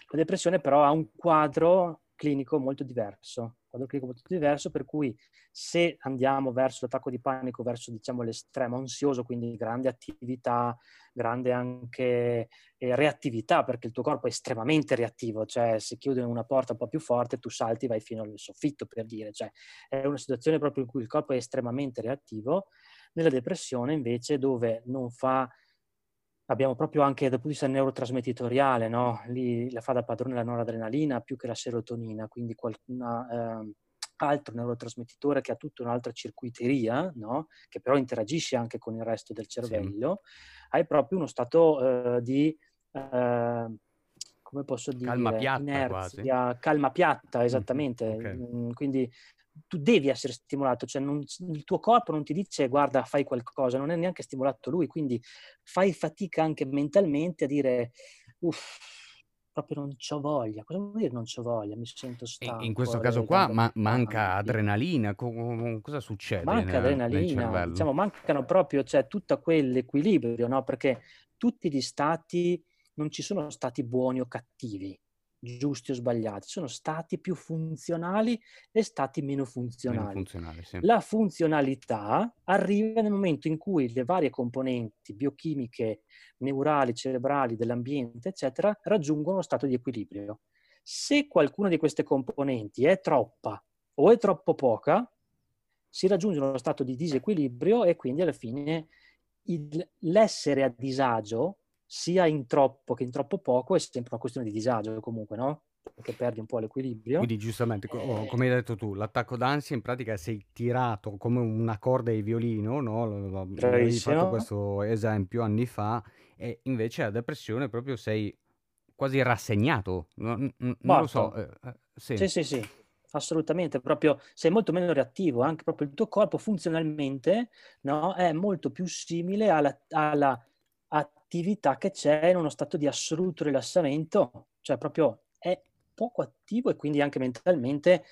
C: La depressione però ha un quadro clinico molto diverso, quadro clinico molto diverso, per cui se andiamo verso l'attacco di panico, verso diciamo l'estremo ansioso, quindi grande attività, grande anche eh, reattività, perché il tuo corpo è estremamente reattivo, cioè se chiude una porta un po' più forte tu salti e vai fino al soffitto per dire, cioè è una situazione proprio in cui il corpo è estremamente reattivo. Nella depressione invece dove non fa abbiamo proprio anche dal punto di vista neurotrasmettitoriale, no? Lì la fa da padrone la noradrenalina più che la serotonina, quindi qualcuna, eh, altro neurotrasmettitore che ha tutta un'altra circuiteria, no? Che però interagisce anche con il resto del cervello, sì. hai proprio uno stato eh, di... Eh, come posso dire?
A: Calma piatta inerzia,
C: quasi. calma piatta, esattamente. Okay. Mm, quindi tu devi essere stimolato, cioè non, il tuo corpo non ti dice guarda fai qualcosa, non è neanche stimolato lui, quindi fai fatica anche mentalmente a dire uff, proprio non c'ho voglia. Cosa vuol dire non c'ho voglia? Mi sento stanco.
A: In questo caso qua ma- manca adrenalina, co- cosa succede?
C: Manca nel, adrenalina, nel diciamo, mancano proprio, cioè tutto quell'equilibrio, no? Perché tutti gli stati, non ci sono stati buoni o cattivi, giusti o sbagliati, sono stati più funzionali e stati meno funzionali. Meno sì. La funzionalità arriva nel momento in cui le varie componenti biochimiche, neurali, cerebrali dell'ambiente, eccetera, raggiungono uno stato di equilibrio. Se qualcuna di queste componenti è troppa o è troppo poca, si raggiunge uno stato di disequilibrio e quindi alla fine il, l'essere a disagio sia in troppo che in troppo poco è sempre una questione di disagio comunque, no? Perché perdi un po' l'equilibrio.
A: Quindi giustamente, oh, come hai detto tu, l'attacco d'ansia in pratica sei tirato come una corda di violino, no? Hai fatto questo esempio anni fa e invece la depressione proprio sei quasi rassegnato, non, non lo so. Eh,
C: eh, sì. sì, sì, sì assolutamente, proprio sei molto meno reattivo, anche proprio il tuo corpo funzionalmente no, è molto più simile alla, alla attività che c'è in uno stato di assoluto rilassamento, cioè proprio è poco attivo e quindi anche mentalmente,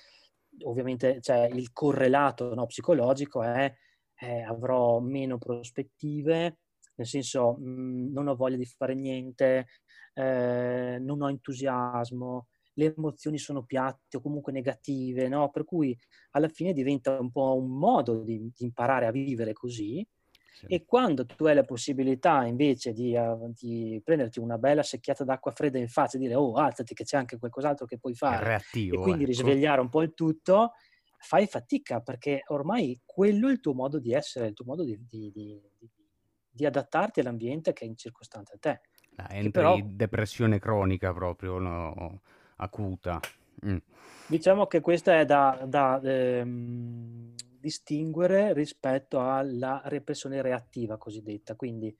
C: ovviamente cioè, il correlato no, psicologico è eh, avrò meno prospettive, nel senso mh, mm, non ho voglia di fare niente, eh, non ho entusiasmo, le emozioni sono piatte o comunque negative, no? per cui alla fine diventa un po' un modo di, di imparare a vivere così e quando tu hai la possibilità invece di, uh, di, prenderti una bella secchiata d'acqua fredda in faccia e dire oh alzati che c'è anche qualcos'altro che puoi fare
A: reattivo,
C: e quindi ecco. risvegliare un po' il tutto, fai fatica perché ormai quello è il tuo modo di essere, il tuo modo di, di, di adattarti all'ambiente che è in circostante a te.
A: Ah, entri però, in depressione cronica proprio, no? acuta. Mm.
C: Diciamo che questa è da, da ehm, distinguere rispetto alla repressione reattiva cosiddetta. Quindi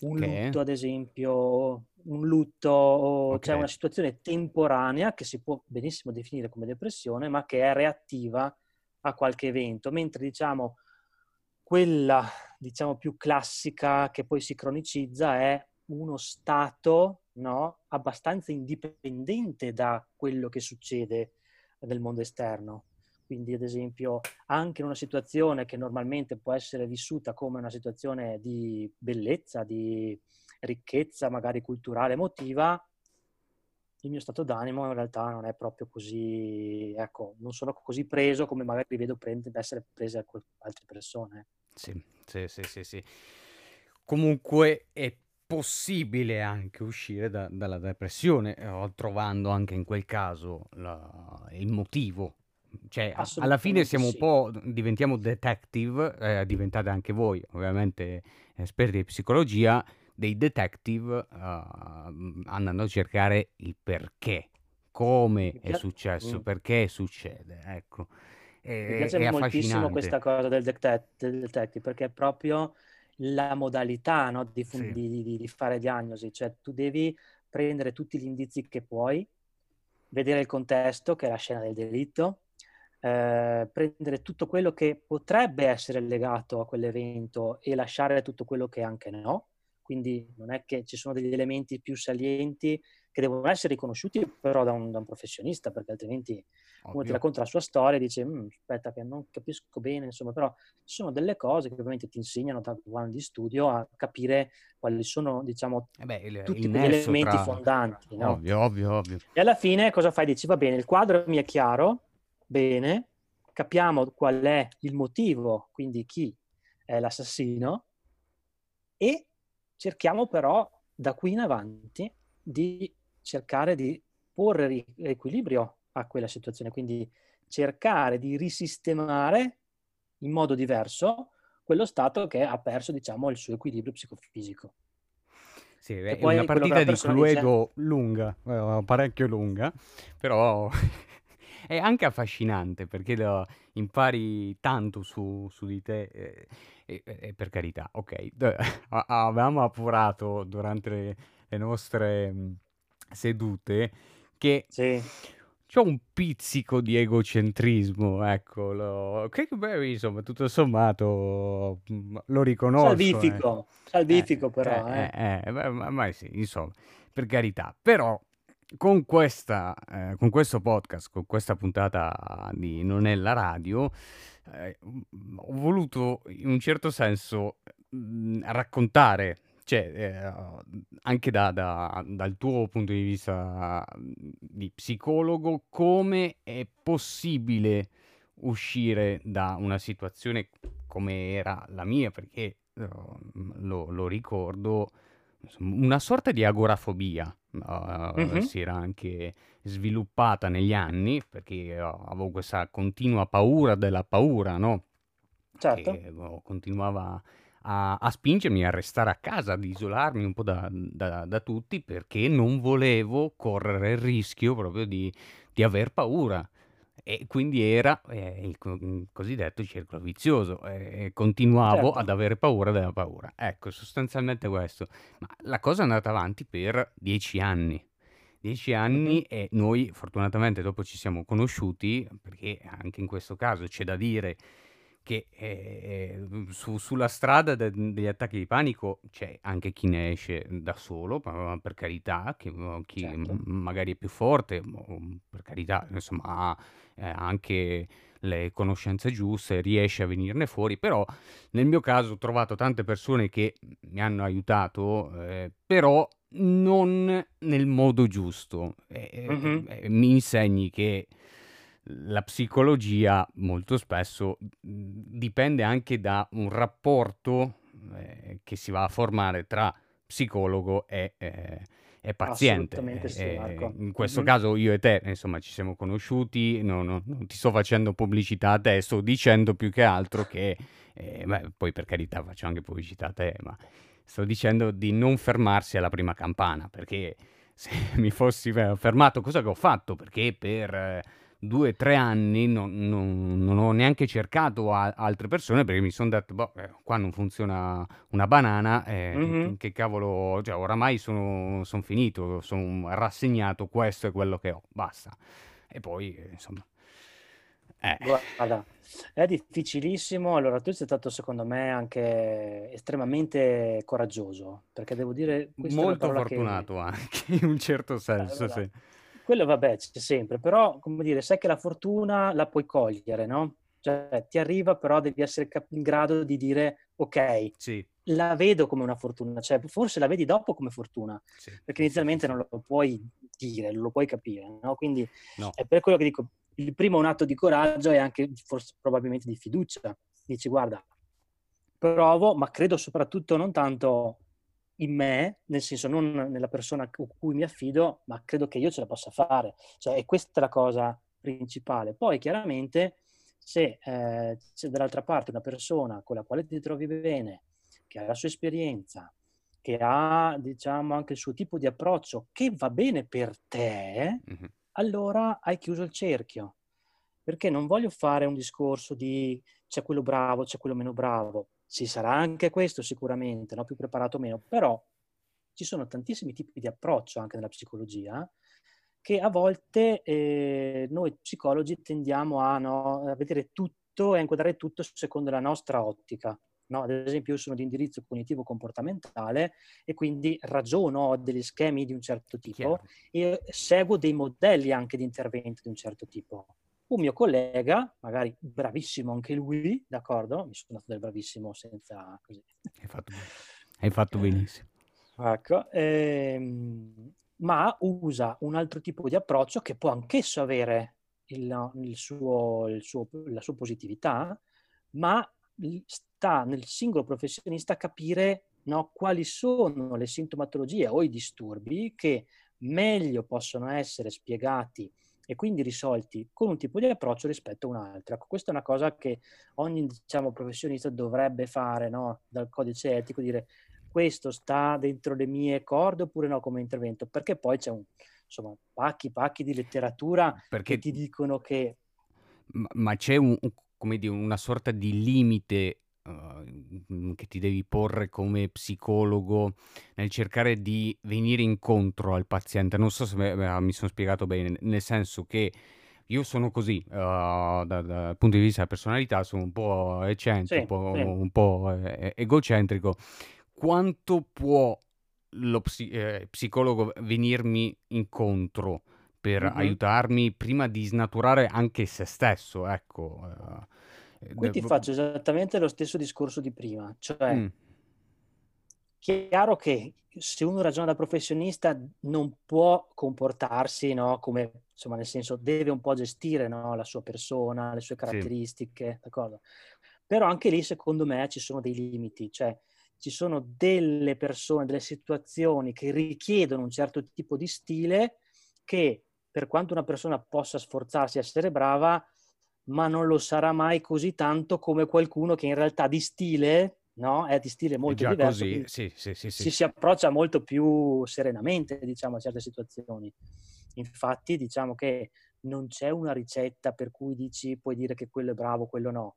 C: un okay. lutto, ad esempio, un lutto, okay. cioè una situazione temporanea che si può benissimo definire come depressione, ma che è reattiva a qualche evento, mentre diciamo quella diciamo più classica che poi si cronicizza è uno stato no, abbastanza indipendente da quello che succede nel mondo esterno. Quindi, ad esempio, anche in una situazione che normalmente può essere vissuta come una situazione di bellezza, di ricchezza, magari culturale, emotiva, il mio stato d'animo in realtà non è proprio così, ecco, non sono così preso come magari vedo prende, essere prese altre persone.
A: Sì, sì, sì, sì, sì. Comunque è possibile anche uscire da- dalla depressione, eh, trovando anche in quel caso la- il motivo. Cioè, alla fine siamo un
C: sì.
A: po', diventiamo detective, eh, diventate anche voi, ovviamente esperti di psicologia, dei detective eh, andando a cercare il perché, come
C: Mi
A: è successo,
C: mm.
A: perché succede, ecco.
C: Mi
A: È,
C: piace moltissimo questa cosa del, del detective perché è proprio la modalità no, di, fun-
A: Sì.
C: di- di- di fare diagnosi, cioè tu devi prendere tutti gli indizi che puoi, vedere il contesto, che è la scena del delitto, eh, prendere tutto quello che potrebbe essere legato a quell'evento e lasciare tutto quello che anche no. Quindi non è che ci sono degli elementi più salienti che devono essere riconosciuti però da un, da un professionista, perché altrimenti uno ti
A: Ovvio.
C: racconta la sua storia e dice "Mm, aspetta che non capisco bene, insomma, però ci sono delle cose che ovviamente ti insegnano da anni di studio a capire quali sono, diciamo,
A: Eh beh,
C: tutti
A: nesso
C: elementi
A: tra...
C: fondanti, no?
A: Ovvio, ovvio, ovvio.
C: E alla fine cosa fai? Dici, va bene, il quadro mi è chiaro, bene, capiamo qual è il motivo, quindi chi è l'assassino, e cerchiamo però da qui in avanti di cercare di porre ri- equilibrio a quella situazione, quindi cercare di risistemare in modo diverso quello stato che ha perso, diciamo, il suo equilibrio psicofisico.
A: Sì, è
C: poi
A: una partita di
C: persona dice,
A: Cluedo lunga, eh, parecchio lunga, però è anche affascinante perché lo impari tanto su, su di te eh, e, e per carità, ok, d- a- avevamo appurato durante le, le nostre mh, sedute che
C: sì,
A: c'è un pizzico di egocentrismo, ecco, lo, che beh, insomma, tutto sommato mh, lo riconosco. eh.
C: salvifico, salvifico però,
A: eh,
C: eh.
A: eh, eh, beh, ma, ma sì, insomma, per carità. Però con questa, eh, con questo podcast, con questa puntata di Non è la radio, eh, ho voluto in un certo senso mh, raccontare, cioè, eh, anche da- da- dal tuo punto di vista mh, di psicologo, come è possibile uscire da una situazione come era la mia, perché eh, lo, lo ricordo, una sorta di agorafobia eh,
C: Mhm.
A: si era anche sviluppata negli anni, perché avevo questa continua paura della paura, no?
C: Certo,
A: Che oh, continuava a, a spingermi a restare a casa, ad isolarmi un po' da, da- da tutti, perché non volevo correre il rischio proprio di, di aver paura. E quindi era eh, il, il cosiddetto circolo vizioso, e continuavo ad
C: certo.
A: avere paura della paura. Ecco, sostanzialmente questo. Ma la cosa è andata avanti per dieci anni. Dieci anni e noi fortunatamente dopo ci siamo conosciuti, perché anche in questo caso c'è da dire che eh, su- sulla strada de- degli attacchi di panico c'è anche chi ne esce da solo, ma per carità, che, chi
C: Certo.
A: m- magari è più forte, carità, insomma, ha eh, anche le conoscenze giuste, riesce a venirne fuori, però nel mio caso ho trovato tante persone che mi hanno aiutato, eh, però non nel modo giusto. E- e-
C: Mhm.
A: e mi insegni che la psicologia molto spesso dipende anche da un rapporto eh, che si va a formare tra psicologo e, eh, e paziente.
C: Assolutamente sì,
A: Eh,
C: Marco.
A: in questo
C: Mhm.
A: caso io e te, insomma, ci siamo conosciuti, no- no- non ti sto facendo pubblicità a te, sto dicendo più che altro che, eh, beh, poi per carità faccio anche pubblicità a te, ma sto dicendo di non fermarsi alla prima campana, perché se mi fossi eh, fermato, cosa che ho fatto, perché per eh, due o tre anni non, non- non ho neanche cercato a- altre persone perché mi sono detto, boh, eh, qua non funziona una banana, eh,
C: Mhm.
A: che, cavolo, cioè oramai sono, son finito, sono rassegnato, questo è quello che ho, basta. E poi, eh, insomma, eh,
C: Guarda, è difficilissimo. Allora, tu sei stato, secondo me, anche estremamente coraggioso, perché devo dire,
A: molto
C: parola che...
A: fortunato anche, in un certo senso,
C: guarda,
A: sì.
C: Quello vabbè, c'è sempre, però, come dire, sai che la fortuna la puoi cogliere, no? Cioè, ti arriva, però devi essere in grado di dire, ok,
A: Sì,
C: la vedo come una fortuna, cioè forse la vedi dopo come fortuna,
A: sì,
C: perché inizialmente non lo puoi dire, non lo puoi capire, no? Quindi
A: No,
C: è per quello che dico, il primo è un atto di coraggio e anche forse probabilmente di fiducia. Dici, guarda, provo, ma credo soprattutto non tanto in me, nel senso non nella persona con cui mi affido, ma credo che io ce la possa fare. Cioè, e questa è la cosa principale. Poi chiaramente se eh, c'è dall'altra parte una persona con la quale ti trovi bene, che ha la sua esperienza, che ha diciamo anche il suo tipo di approccio che va bene per te, mm-hmm. allora hai chiuso il cerchio. Perché non voglio fare un discorso di c'è quello bravo, c'è quello meno bravo. Ci sarà anche questo sicuramente, no? più preparato o meno, però ci sono tantissimi tipi di approccio anche nella psicologia che a volte eh, noi psicologi tendiamo a, no, a, vedere tutto e a inquadrare tutto secondo la nostra ottica. No? Ad esempio, io sono di indirizzo cognitivo-comportamentale e quindi ragiono, ho degli schemi di un certo tipo Chiaro. e seguo dei modelli anche di intervento di un certo tipo. Un mio collega, magari bravissimo anche lui, d'accordo? Mi sono dato del bravissimo senza così.
A: Hai fatto, hai fatto benissimo.
C: Ecco, ehm, ma usa un altro tipo di approccio che può anch'esso avere il, il suo, il suo, la sua positività, ma sta nel singolo professionista capire no, quali sono le sintomatologie o i disturbi che meglio possono essere spiegati e quindi risolti con un tipo di approccio rispetto a un altro. Ecco, questa è una cosa che ogni diciamo, professionista dovrebbe fare no? dal codice etico, dire questo sta dentro le mie corde oppure no come intervento, perché poi c'è un, insomma, pacchi, pacchi di letteratura perché... che ti dicono che...
A: Ma, ma c'è un, come dire, una sorta di limite uh, che ti devi porre come psicologo nel cercare di venire incontro al paziente. Non so se me, mi sono spiegato bene, nel senso che io sono così, uh, da, dal punto di vista della personalità, sono un po' eccentrico, sì, un po', sì. un po' eh, egocentrico quanto può lo psi- eh, psicologo venirmi incontro per mm-hmm. aiutarmi prima di snaturare anche se stesso, ecco.
C: Eh, Qui ti faccio esattamente lo stesso discorso di prima, cioè mm. chiaro che se uno ragiona da professionista non può comportarsi, no, come, insomma, nel senso deve un po' gestire, no, la sua persona, le sue caratteristiche, sì. d'accordo? Però anche lì, secondo me, ci sono dei limiti, cioè ci sono delle persone, delle situazioni che richiedono un certo tipo di stile che per quanto una persona possa sforzarsi a essere brava, ma non lo sarà mai così tanto come qualcuno che in realtà di stile, no? È di stile molto è diverso. Così. Sì, sì, sì, si, si approccia molto più serenamente, diciamo, a certe situazioni. Infatti, diciamo che non c'è una ricetta per cui dici puoi dire che quello è bravo, quello no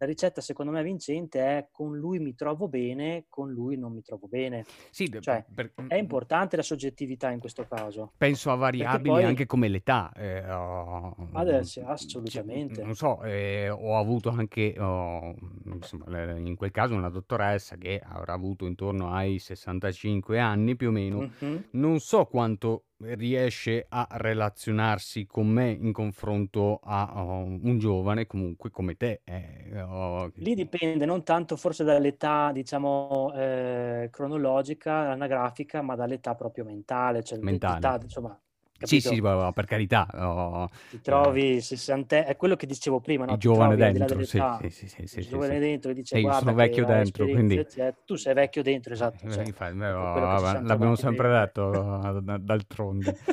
C: la ricetta secondo me vincente è con lui mi trovo bene, con lui non mi trovo bene. Sì, cioè, per... è importante la soggettività in questo caso.
A: Penso a variabili poi... anche come l'età. Eh,
C: oh, Adesso, assolutamente.
A: Non so, eh, ho avuto anche, oh, insomma, in quel caso una dottoressa che avrà avuto intorno ai 65 anni più o meno. Mm-hmm. Non so quanto riesce a relazionarsi con me in confronto a oh, un giovane comunque come te. Eh,
C: oh. Lì dipende non tanto forse dall'età, diciamo, eh, cronologica, anagrafica, ma dall'età proprio mentale, cioè mentale. insomma,
A: Capito? Sì, sì, per carità. Oh,
C: ti trovi eh, 60, è quello che dicevo prima, no?
A: Il giovane dentro, sì, sì, sì, sì,
C: giovane
A: sì.
C: dentro che dice guarda
A: sono vecchio dentro, quindi...
C: tu sei vecchio dentro, esatto.
A: Eh, cioè, infatti, beh, oh, vabbè, l'abbiamo sempre detto d'altronde.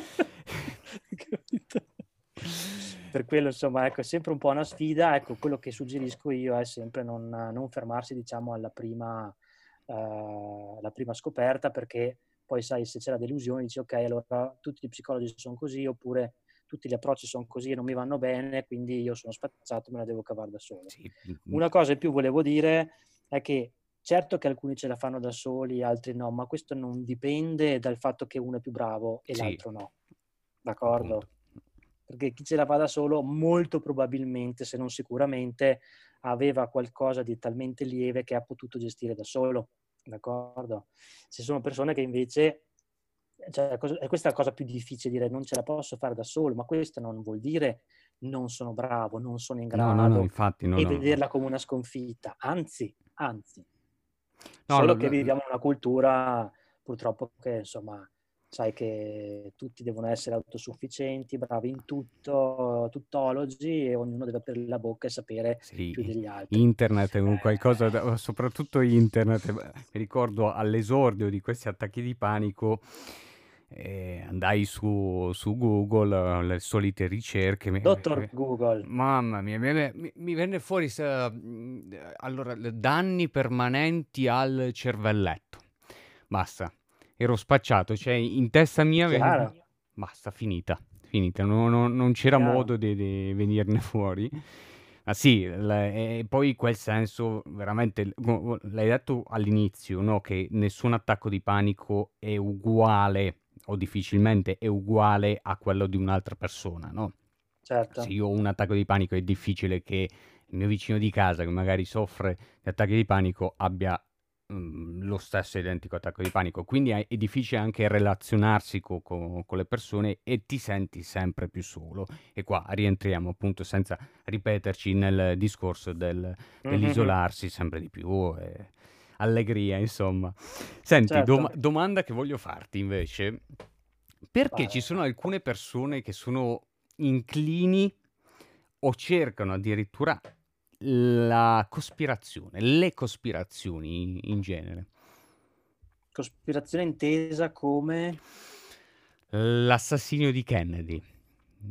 C: per quello, insomma, ecco, è sempre un po' una sfida. Ecco, quello che suggerisco io è sempre non, non fermarsi, diciamo, alla prima, uh, alla prima scoperta, perché poi sai se c'è la delusione dici ok allora tutti gli psicologi sono così oppure tutti gli approcci sono così e non mi vanno bene quindi io sono spazzato me la devo cavare da solo sì. una cosa in più volevo dire è che certo che alcuni ce la fanno da soli altri no ma questo non dipende dal fatto che uno è più bravo e sì. l'altro no d'accordo? Appunto. perché chi ce la fa da solo molto probabilmente se non sicuramente aveva qualcosa di talmente lieve che ha potuto gestire da solo d'accordo? Se sono persone che invece, cioè, è questa la cosa più difficile dire, non ce la posso fare da solo, ma questo non vuol dire non sono bravo, non sono in grado
A: no, no, no, infatti,
C: e vederla come una sconfitta, anzi, anzi. Solo lo, che viviamo una cultura purtroppo che insomma sai che tutti devono essere autosufficienti, bravi in tutto, tuttologi e ognuno deve aprire la bocca e sapere
A: Sì,
C: più degli altri.
A: internet è un
C: Eh,
A: qualcosa, da- soprattutto internet. beh, Mi ricordo all'esordio di questi attacchi di panico, eh, andai su, su Google, eh, le solite ricerche.
C: Dottor
A: mi-
C: Google,
A: Mamma mia, mi, mi- venne fuori mh, allora, danni permanenti al cervelletto. Basta, ero spacciato, cioè in testa mia
C: chiaro,
A: basta, finita, finita, no- no- non c'era
C: chiaro.
A: modo di, di venirne fuori. Ma sì, le- e poi quel senso veramente, l'hai detto all'inizio, no? Che nessun attacco di panico è uguale o difficilmente è uguale a quello di un'altra persona, no?
C: Certo.
A: Se io ho un attacco di panico è difficile che il mio vicino di casa, che magari soffre di attacchi di panico, abbia mm, lo stesso identico attacco di panico. Quindi è, è difficile anche relazionarsi co- co- con le persone e ti senti sempre più solo. E qua rientriamo appunto senza ripeterci nel discorso del-
C: Mhm.
A: dell'isolarsi sempre di più. e allegria, insomma. Senti,
C: Certo.
A: dom- domanda che voglio farti invece. Perché
C: Vai.
A: ci sono alcune persone che sono inclini o cercano addirittura la cospirazione, le cospirazioni in genere?
C: Cospirazione intesa come...
A: L'assassinio di Kennedy,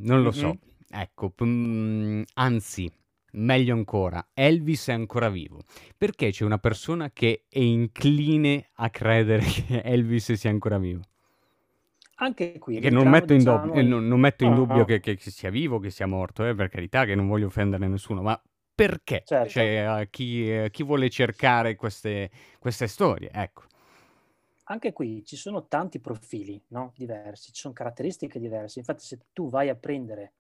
A: non lo so.
C: Mhm.
A: Ecco, mm, anzi, meglio ancora, Elvis è ancora vivo. Perché c'è una persona che è incline a credere che Elvis sia ancora vivo?
C: Anche qui,
A: che non metto in, dub-
C: diciamo,
A: eh, non- non metto in dubbio
C: no.
A: che, che sia vivo, che sia morto, eh, per carità, che non voglio offendere nessuno, ma perché?
C: Certo.
A: Cioè, eh, chi, eh, chi vuole cercare queste, queste storie? Ecco.
C: Anche qui ci sono tanti profili no? diversi, ci sono caratteristiche diverse. Infatti, se tu vai a prendere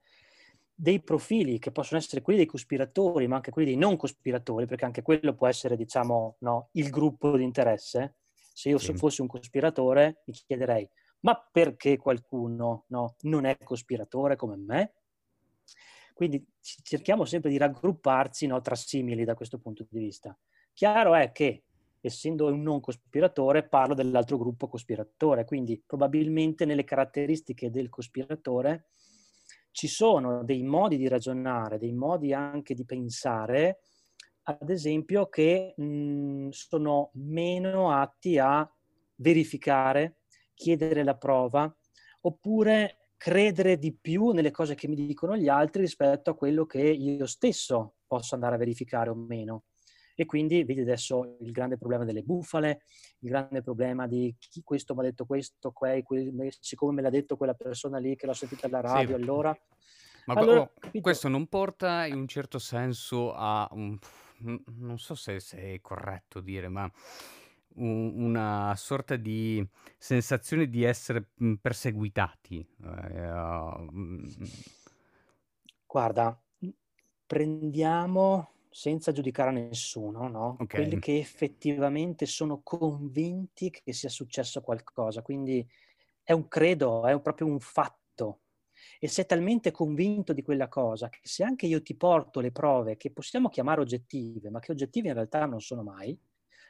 C: dei profili che possono essere quelli dei cospiratori, ma anche quelli dei non cospiratori, perché anche quello può essere, diciamo, no, il gruppo di interesse. Se io
A: Sì.
C: fossi un cospiratore, mi chiederei, ma perché qualcuno no, non è cospiratore come me? Quindi cerchiamo sempre di raggrupparci no, tra simili da questo punto di vista. Chiaro è che, essendo un non cospiratore, parlo dell'altro gruppo cospiratore, quindi probabilmente nelle caratteristiche del cospiratore ci sono dei modi di ragionare, dei modi anche di pensare, ad esempio, che mh, sono meno atti a verificare, chiedere la prova, oppure credere di più nelle cose che mi dicono gli altri rispetto a quello che io stesso posso andare a verificare o meno. E quindi vedi adesso il grande problema delle bufale, il grande problema di chi questo mi ha detto questo, quei, quei, siccome me l'ha detto quella persona lì che l'ho sentita alla
A: Sì.
C: radio, allora...
A: Ma
C: Allora,
A: oh, questo non porta in un certo senso a un, non so se, se è corretto dire, ma un- una sorta di sensazione di essere mm, perseguitati. eh, uh, mm,
C: Guarda, prendiamo senza giudicare nessuno, no? Quelli che effettivamente sono convinti che sia successo qualcosa, quindi è un credo, è un- proprio un fatto. E sei talmente convinto di quella cosa che se anche io ti porto le prove che possiamo chiamare oggettive, ma che oggettive in realtà non sono mai,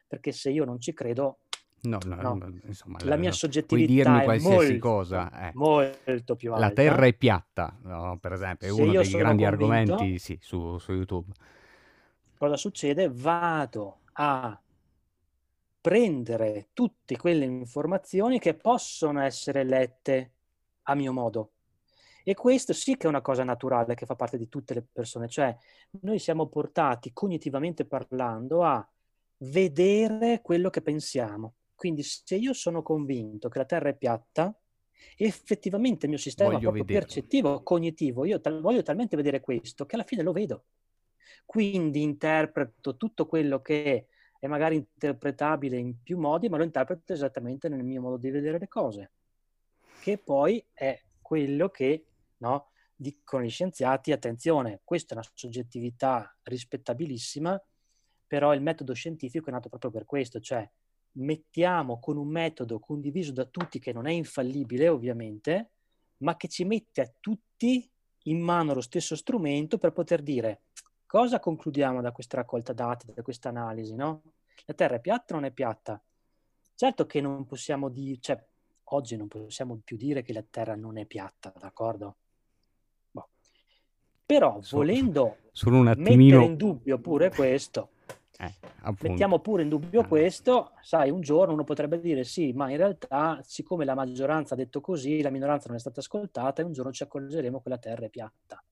C: perché se io non ci credo,
A: No, no,
C: No.
A: insomma,
C: la mia
A: puoi
C: soggettività
A: dirmi
C: è
A: qualsiasi
C: molto,
A: cosa. eh.
C: molto più alta.
A: La Terra è piatta, no, per esempio, è
C: Se
A: uno dei grandi
C: convinto-
A: argomenti sì, su, su YouTube.
C: cosa succede? Vado a prendere tutte quelle informazioni che possono essere lette a mio modo. E questo sì che è una cosa naturale che fa parte di tutte le persone, cioè noi siamo portati cognitivamente parlando a vedere quello che pensiamo. Quindi se io sono convinto che la Terra è piatta, effettivamente il mio sistema percettivo, cognitivo, io tal- voglio talmente vedere questo che alla fine lo vedo. Quindi interpreto tutto quello che è magari interpretabile in più modi, ma lo interpreto esattamente nel mio modo di vedere le cose, che poi è quello che no, dicono gli scienziati, attenzione, questa è una soggettività rispettabilissima, però il metodo scientifico è nato proprio per questo, cioè mettiamo con un metodo condiviso da tutti che non è infallibile ovviamente, ma che ci mette a tutti in mano lo stesso strumento per poter dire cosa concludiamo da questa raccolta dati, da questa analisi, no? La Terra è piatta o non è piatta? Certo che non possiamo dire, cioè, oggi non possiamo più dire che la Terra non è piatta, d'accordo? Boh. Però volendo
A: solo attimino...
C: mettere in dubbio pure questo, eh, mettiamo pure in dubbio ah. questo, sai, un giorno uno potrebbe dire sì, ma in realtà siccome la maggioranza ha detto così, la minoranza non è stata ascoltata e un giorno ci accorgeremo che la Terra è piatta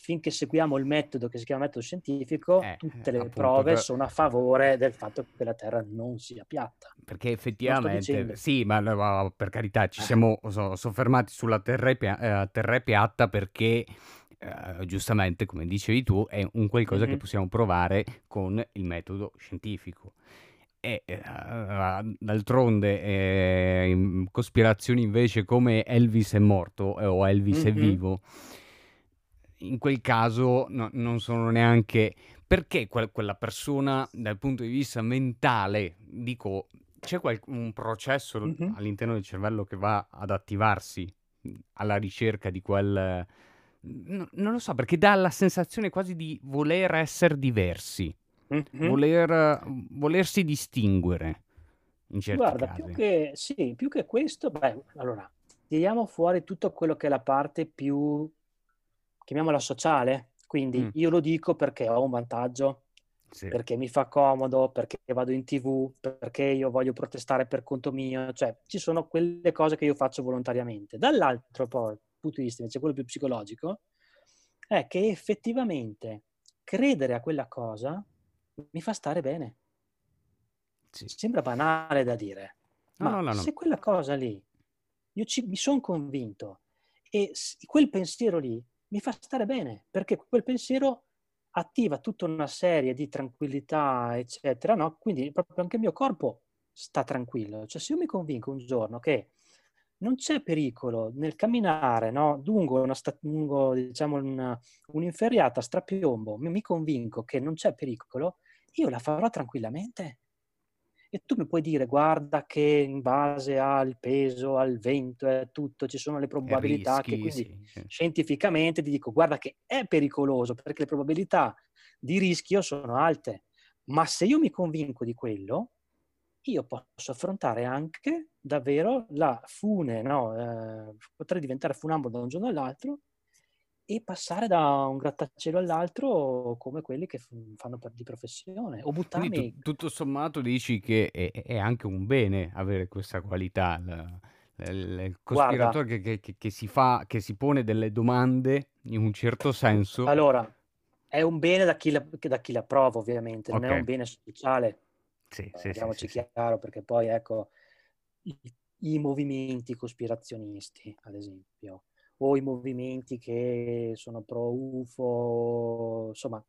C: finché seguiamo il metodo che si chiama metodo scientifico, eh, tutte le appunto, prove per... sono a favore del fatto che la Terra non sia piatta.
A: Perché effettivamente, sì, ma per carità, ci eh. siamo soffermati sulla terra, eh, terra piatta perché... Uh, giustamente, come dicevi tu, è un qualcosa mm-hmm. che possiamo provare con il metodo scientifico. E uh, d'altronde, eh, cospirazioni invece come Elvis è morto o Elvis mm-hmm. è vivo, in quel caso no, non sono neanche... Perché que- quella persona dal punto di vista mentale, dico, c'è qual- un processo mm-hmm. all'interno del cervello che va ad attivarsi alla ricerca di quel... No, non lo so, perché dà la sensazione quasi di voler essere diversi, mm-hmm. voler, volersi distinguere. In certi
C: Guarda,
A: casi.
C: più che, sì, più che questo, beh, allora, tiriamo fuori tutto quello che è la parte più chiamiamola sociale. Quindi mm. io lo dico perché ho un vantaggio, sì. perché mi fa comodo, perché vado in tv, perché io voglio protestare per conto mio, cioè ci sono quelle cose che io faccio volontariamente. Dall'altro poi, punto di vista invece quello più psicologico, è che effettivamente credere a quella cosa mi fa stare bene. Sì. Sembra banale da dire, no, ma no, no, se quella cosa lì, io ci, mi sono convinto e quel pensiero lì mi fa stare bene, perché quel pensiero attiva tutta una serie di tranquillità, eccetera, no? Quindi proprio anche il mio corpo sta tranquillo. Cioè se io mi convinco un giorno che non c'è pericolo nel camminare no? lungo, una, lungo diciamo, una, un'inferriata strapiombo, mi, mi convinco che non c'è pericolo, io la farò tranquillamente e tu mi puoi dire guarda che in base al peso, al vento e tutto ci sono le probabilità rischi, che quindi sì, sì. scientificamente ti dico guarda che è pericoloso perché le probabilità di rischio sono alte, ma se io mi convinco di quello, io posso affrontare anche davvero la fune, no? eh, potrei diventare funambolo da un giorno all'altro e passare da un grattacielo all'altro come quelli che fanno per di professione o buttarmi
A: Quindi tu, tutto sommato dici che è, è anche un bene avere questa qualità il, il, il cospiratore che, che, che, si fa che si pone delle domande in un certo senso
C: allora è un bene da chi la, da chi la prova ovviamente non okay. è un bene sociale sì, sì, sì, sì, chiaro perché poi ecco i, i movimenti cospirazionisti ad esempio o i movimenti che sono pro UFO, insomma,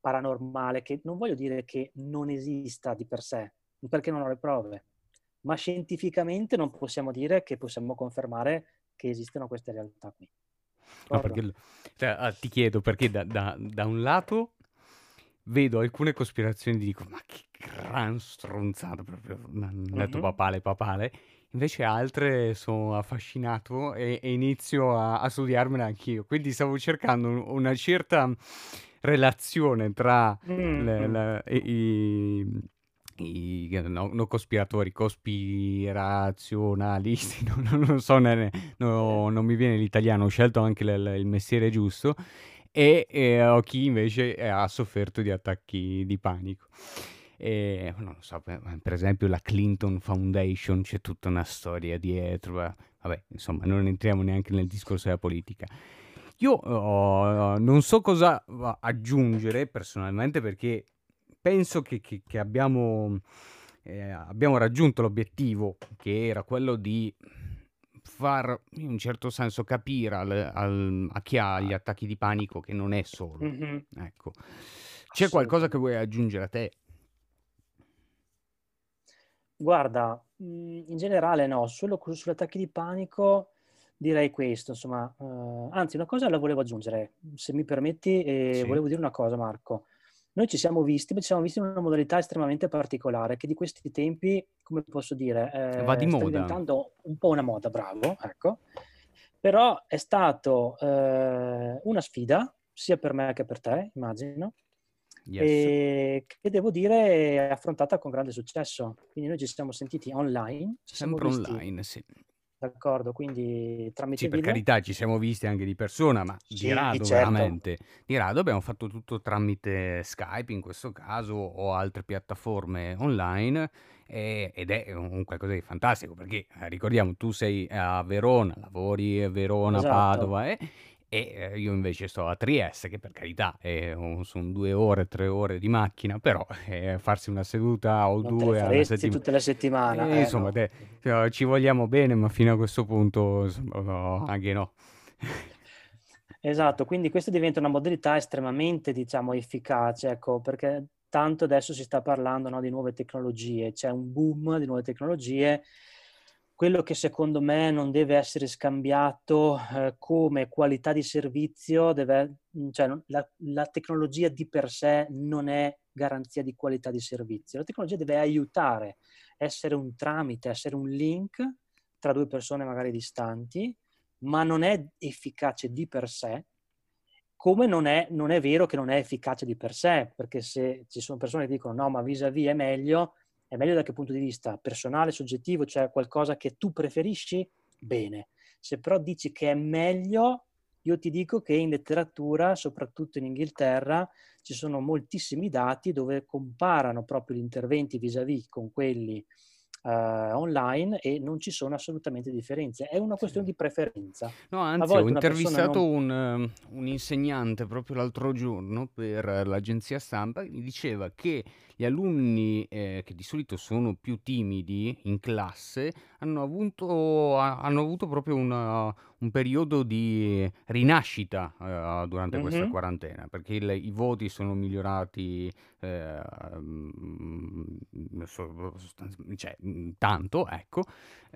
C: paranormale, che non voglio dire che non esista di per sé, perché non ho le prove, ma scientificamente non possiamo dire che possiamo confermare che esistono queste realtà qui.
A: No, perché, cioè, ah, ti chiedo perché da, da, da, un lato vedo alcune cospirazioni e dico ma che gran stronzata proprio, non ho detto papale papale, Invece altre sono affascinato e, e inizio a, a studiarmene anch'io. Quindi stavo cercando un- una certa relazione tra le- mm. i, i- i- no, no cospiratori, cospirazionalisti, no- no- non so, ne- no- non mi viene l'italiano, ho scelto anche l- il mestiere giusto, e, e ho chi invece ha sofferto di attacchi di panico. E, non so, per esempio la Clinton Foundation, c'è tutta una storia dietro. Vabbè, insomma, non entriamo neanche nel discorso della politica. Io oh, non so cosa aggiungere personalmente perché penso che, che, che abbiamo, eh, abbiamo raggiunto l'obiettivo che era quello di far in un certo senso capire al, al, a chi ha gli attacchi di panico che non è solo. Mm-hmm. Ecco. C'è qualcosa che vuoi aggiungere a te?
C: Guarda, mhmm, in generale no, solo sugli attacchi di panico direi questo, insomma, uhm, anzi una cosa la volevo aggiungere, se mi permetti, ehm, Sì. volevo dire una cosa Marco. Noi ci siamo visti, ma ci siamo visti in una modalità estremamente particolare che di questi tempi, come posso dire,
A: Va di
C: sta
A: moda.
C: diventando un po' una moda, bravo, ecco. Però è stato, ehm, una sfida, sia per me che per te, immagino, yes. e che devo dire è affrontata con grande successo. Quindi noi ci siamo sentiti online.
A: Ci Sempre online, sì.
C: D'accordo, quindi tramite
A: Sì, per video. carità, ci siamo visti anche di persona, ma di rado certo. veramente. Di rado abbiamo fatto tutto tramite Skype in questo caso o altre piattaforme online eh, ed è un qualcosa di fantastico perché eh, ricordiamo tu sei a Verona, lavori a Verona, Esatto. Padova eh, e eh, io invece sto a Trieste, che per carità eh, sono due ore, tre ore di macchina, però eh, farsi una seduta o
C: non
A: due
C: alla settimana. tutte le settimane.
A: Eh, insomma, no. te, cioè, ci vogliamo bene, ma fino a questo punto insomma, no, anche no.
C: Esatto, quindi questa diventa una modalità estremamente, diciamo, efficace, ecco, perché tanto adesso si sta parlando no, di nuove tecnologie, c'è un boom di nuove tecnologie quello che secondo me non deve essere scambiato eh, come qualità di servizio, deve, mm, cioè la, la, tecnologia di per sé non è garanzia di qualità di servizio, la tecnologia deve aiutare, essere un tramite, essere un link tra due persone magari distanti, ma non è efficace di per sé, come non è, non è vero che non è efficace di per sé, perché se ci sono persone che dicono no, ma vis-à-vis è meglio, è meglio da che punto di vista personale, soggettivo, cioè qualcosa che tu preferisci? Bene. Se però dici che è meglio, io ti dico che in letteratura, soprattutto in Inghilterra, ci sono moltissimi dati dove comparano proprio gli interventi vis-à-vis con quelli uh, online e non ci sono assolutamente differenze. È una questione di preferenza.
A: No, anzi, ho intervistato non... un, uh, un, insegnante proprio l'altro giorno per l'agenzia stampa che mi diceva che gli alunni eh, che di solito sono più timidi in classe hanno avuto, hanno avuto proprio una, un periodo di rinascita eh, durante questa mm-hmm. quarantena, perché il, i voti sono migliorati eh, cioè, tanto, ecco,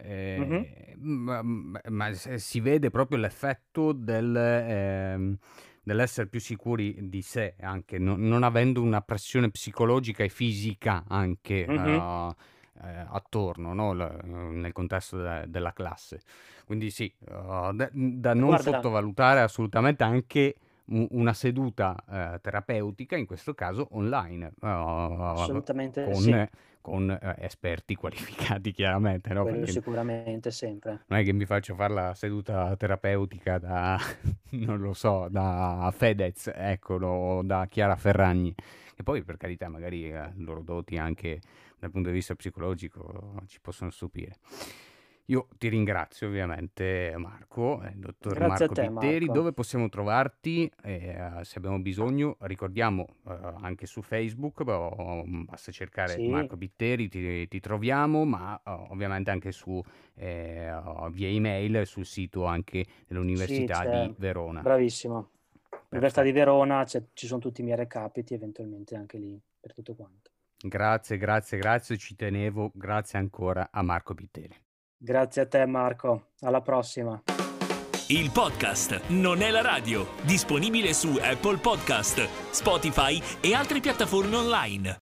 A: mm-hmm. ma, ma, si vede proprio l'effetto del ehm, dell'essere più sicuri di sé, anche no, non avendo una pressione psicologica e fisica anche mm-hmm. uh, eh, attorno no? L- nel contesto de- della classe. Quindi sì, uh, da, da non Guarda. sottovalutare assolutamente anche una seduta uh, terapeutica, in questo caso online.
C: Assolutamente
A: con,
C: sì
A: con eh, esperti qualificati chiaramente. No?
C: Quello sicuramente, sempre.
A: Non è che mi faccio fare la seduta terapeutica da, non lo so, da Fedez, eccolo, o da Chiara Ferragni. E poi, per carità, magari eh, loro doti anche dal punto di vista psicologico ci possono stupire. Io ti ringrazio ovviamente Marco, eh, dottor
C: Grazie
A: Marco
C: te,
A: Pitteri,
C: Marco.
A: dove possiamo trovarti eh, se abbiamo bisogno, ricordiamo eh, anche su Facebook, boh, basta cercare
C: Sì,
A: Marco Pitteri, ti, ti troviamo, ma eh, ovviamente anche su, eh, via email sul sito anche
C: sì,
A: dell'Università
C: c'è,
A: di Verona.
C: bravissimo. Università di. Verona, ci sono tutti i miei recapiti, eventualmente anche lì per tutto quanto.
A: Grazie, grazie, grazie, ci tenevo, grazie ancora a Marco Pitteri.
C: Grazie a te Marco, alla prossima.
B: Il podcast non è la radio, disponibile su Apple Podcast, Spotify e altre piattaforme online.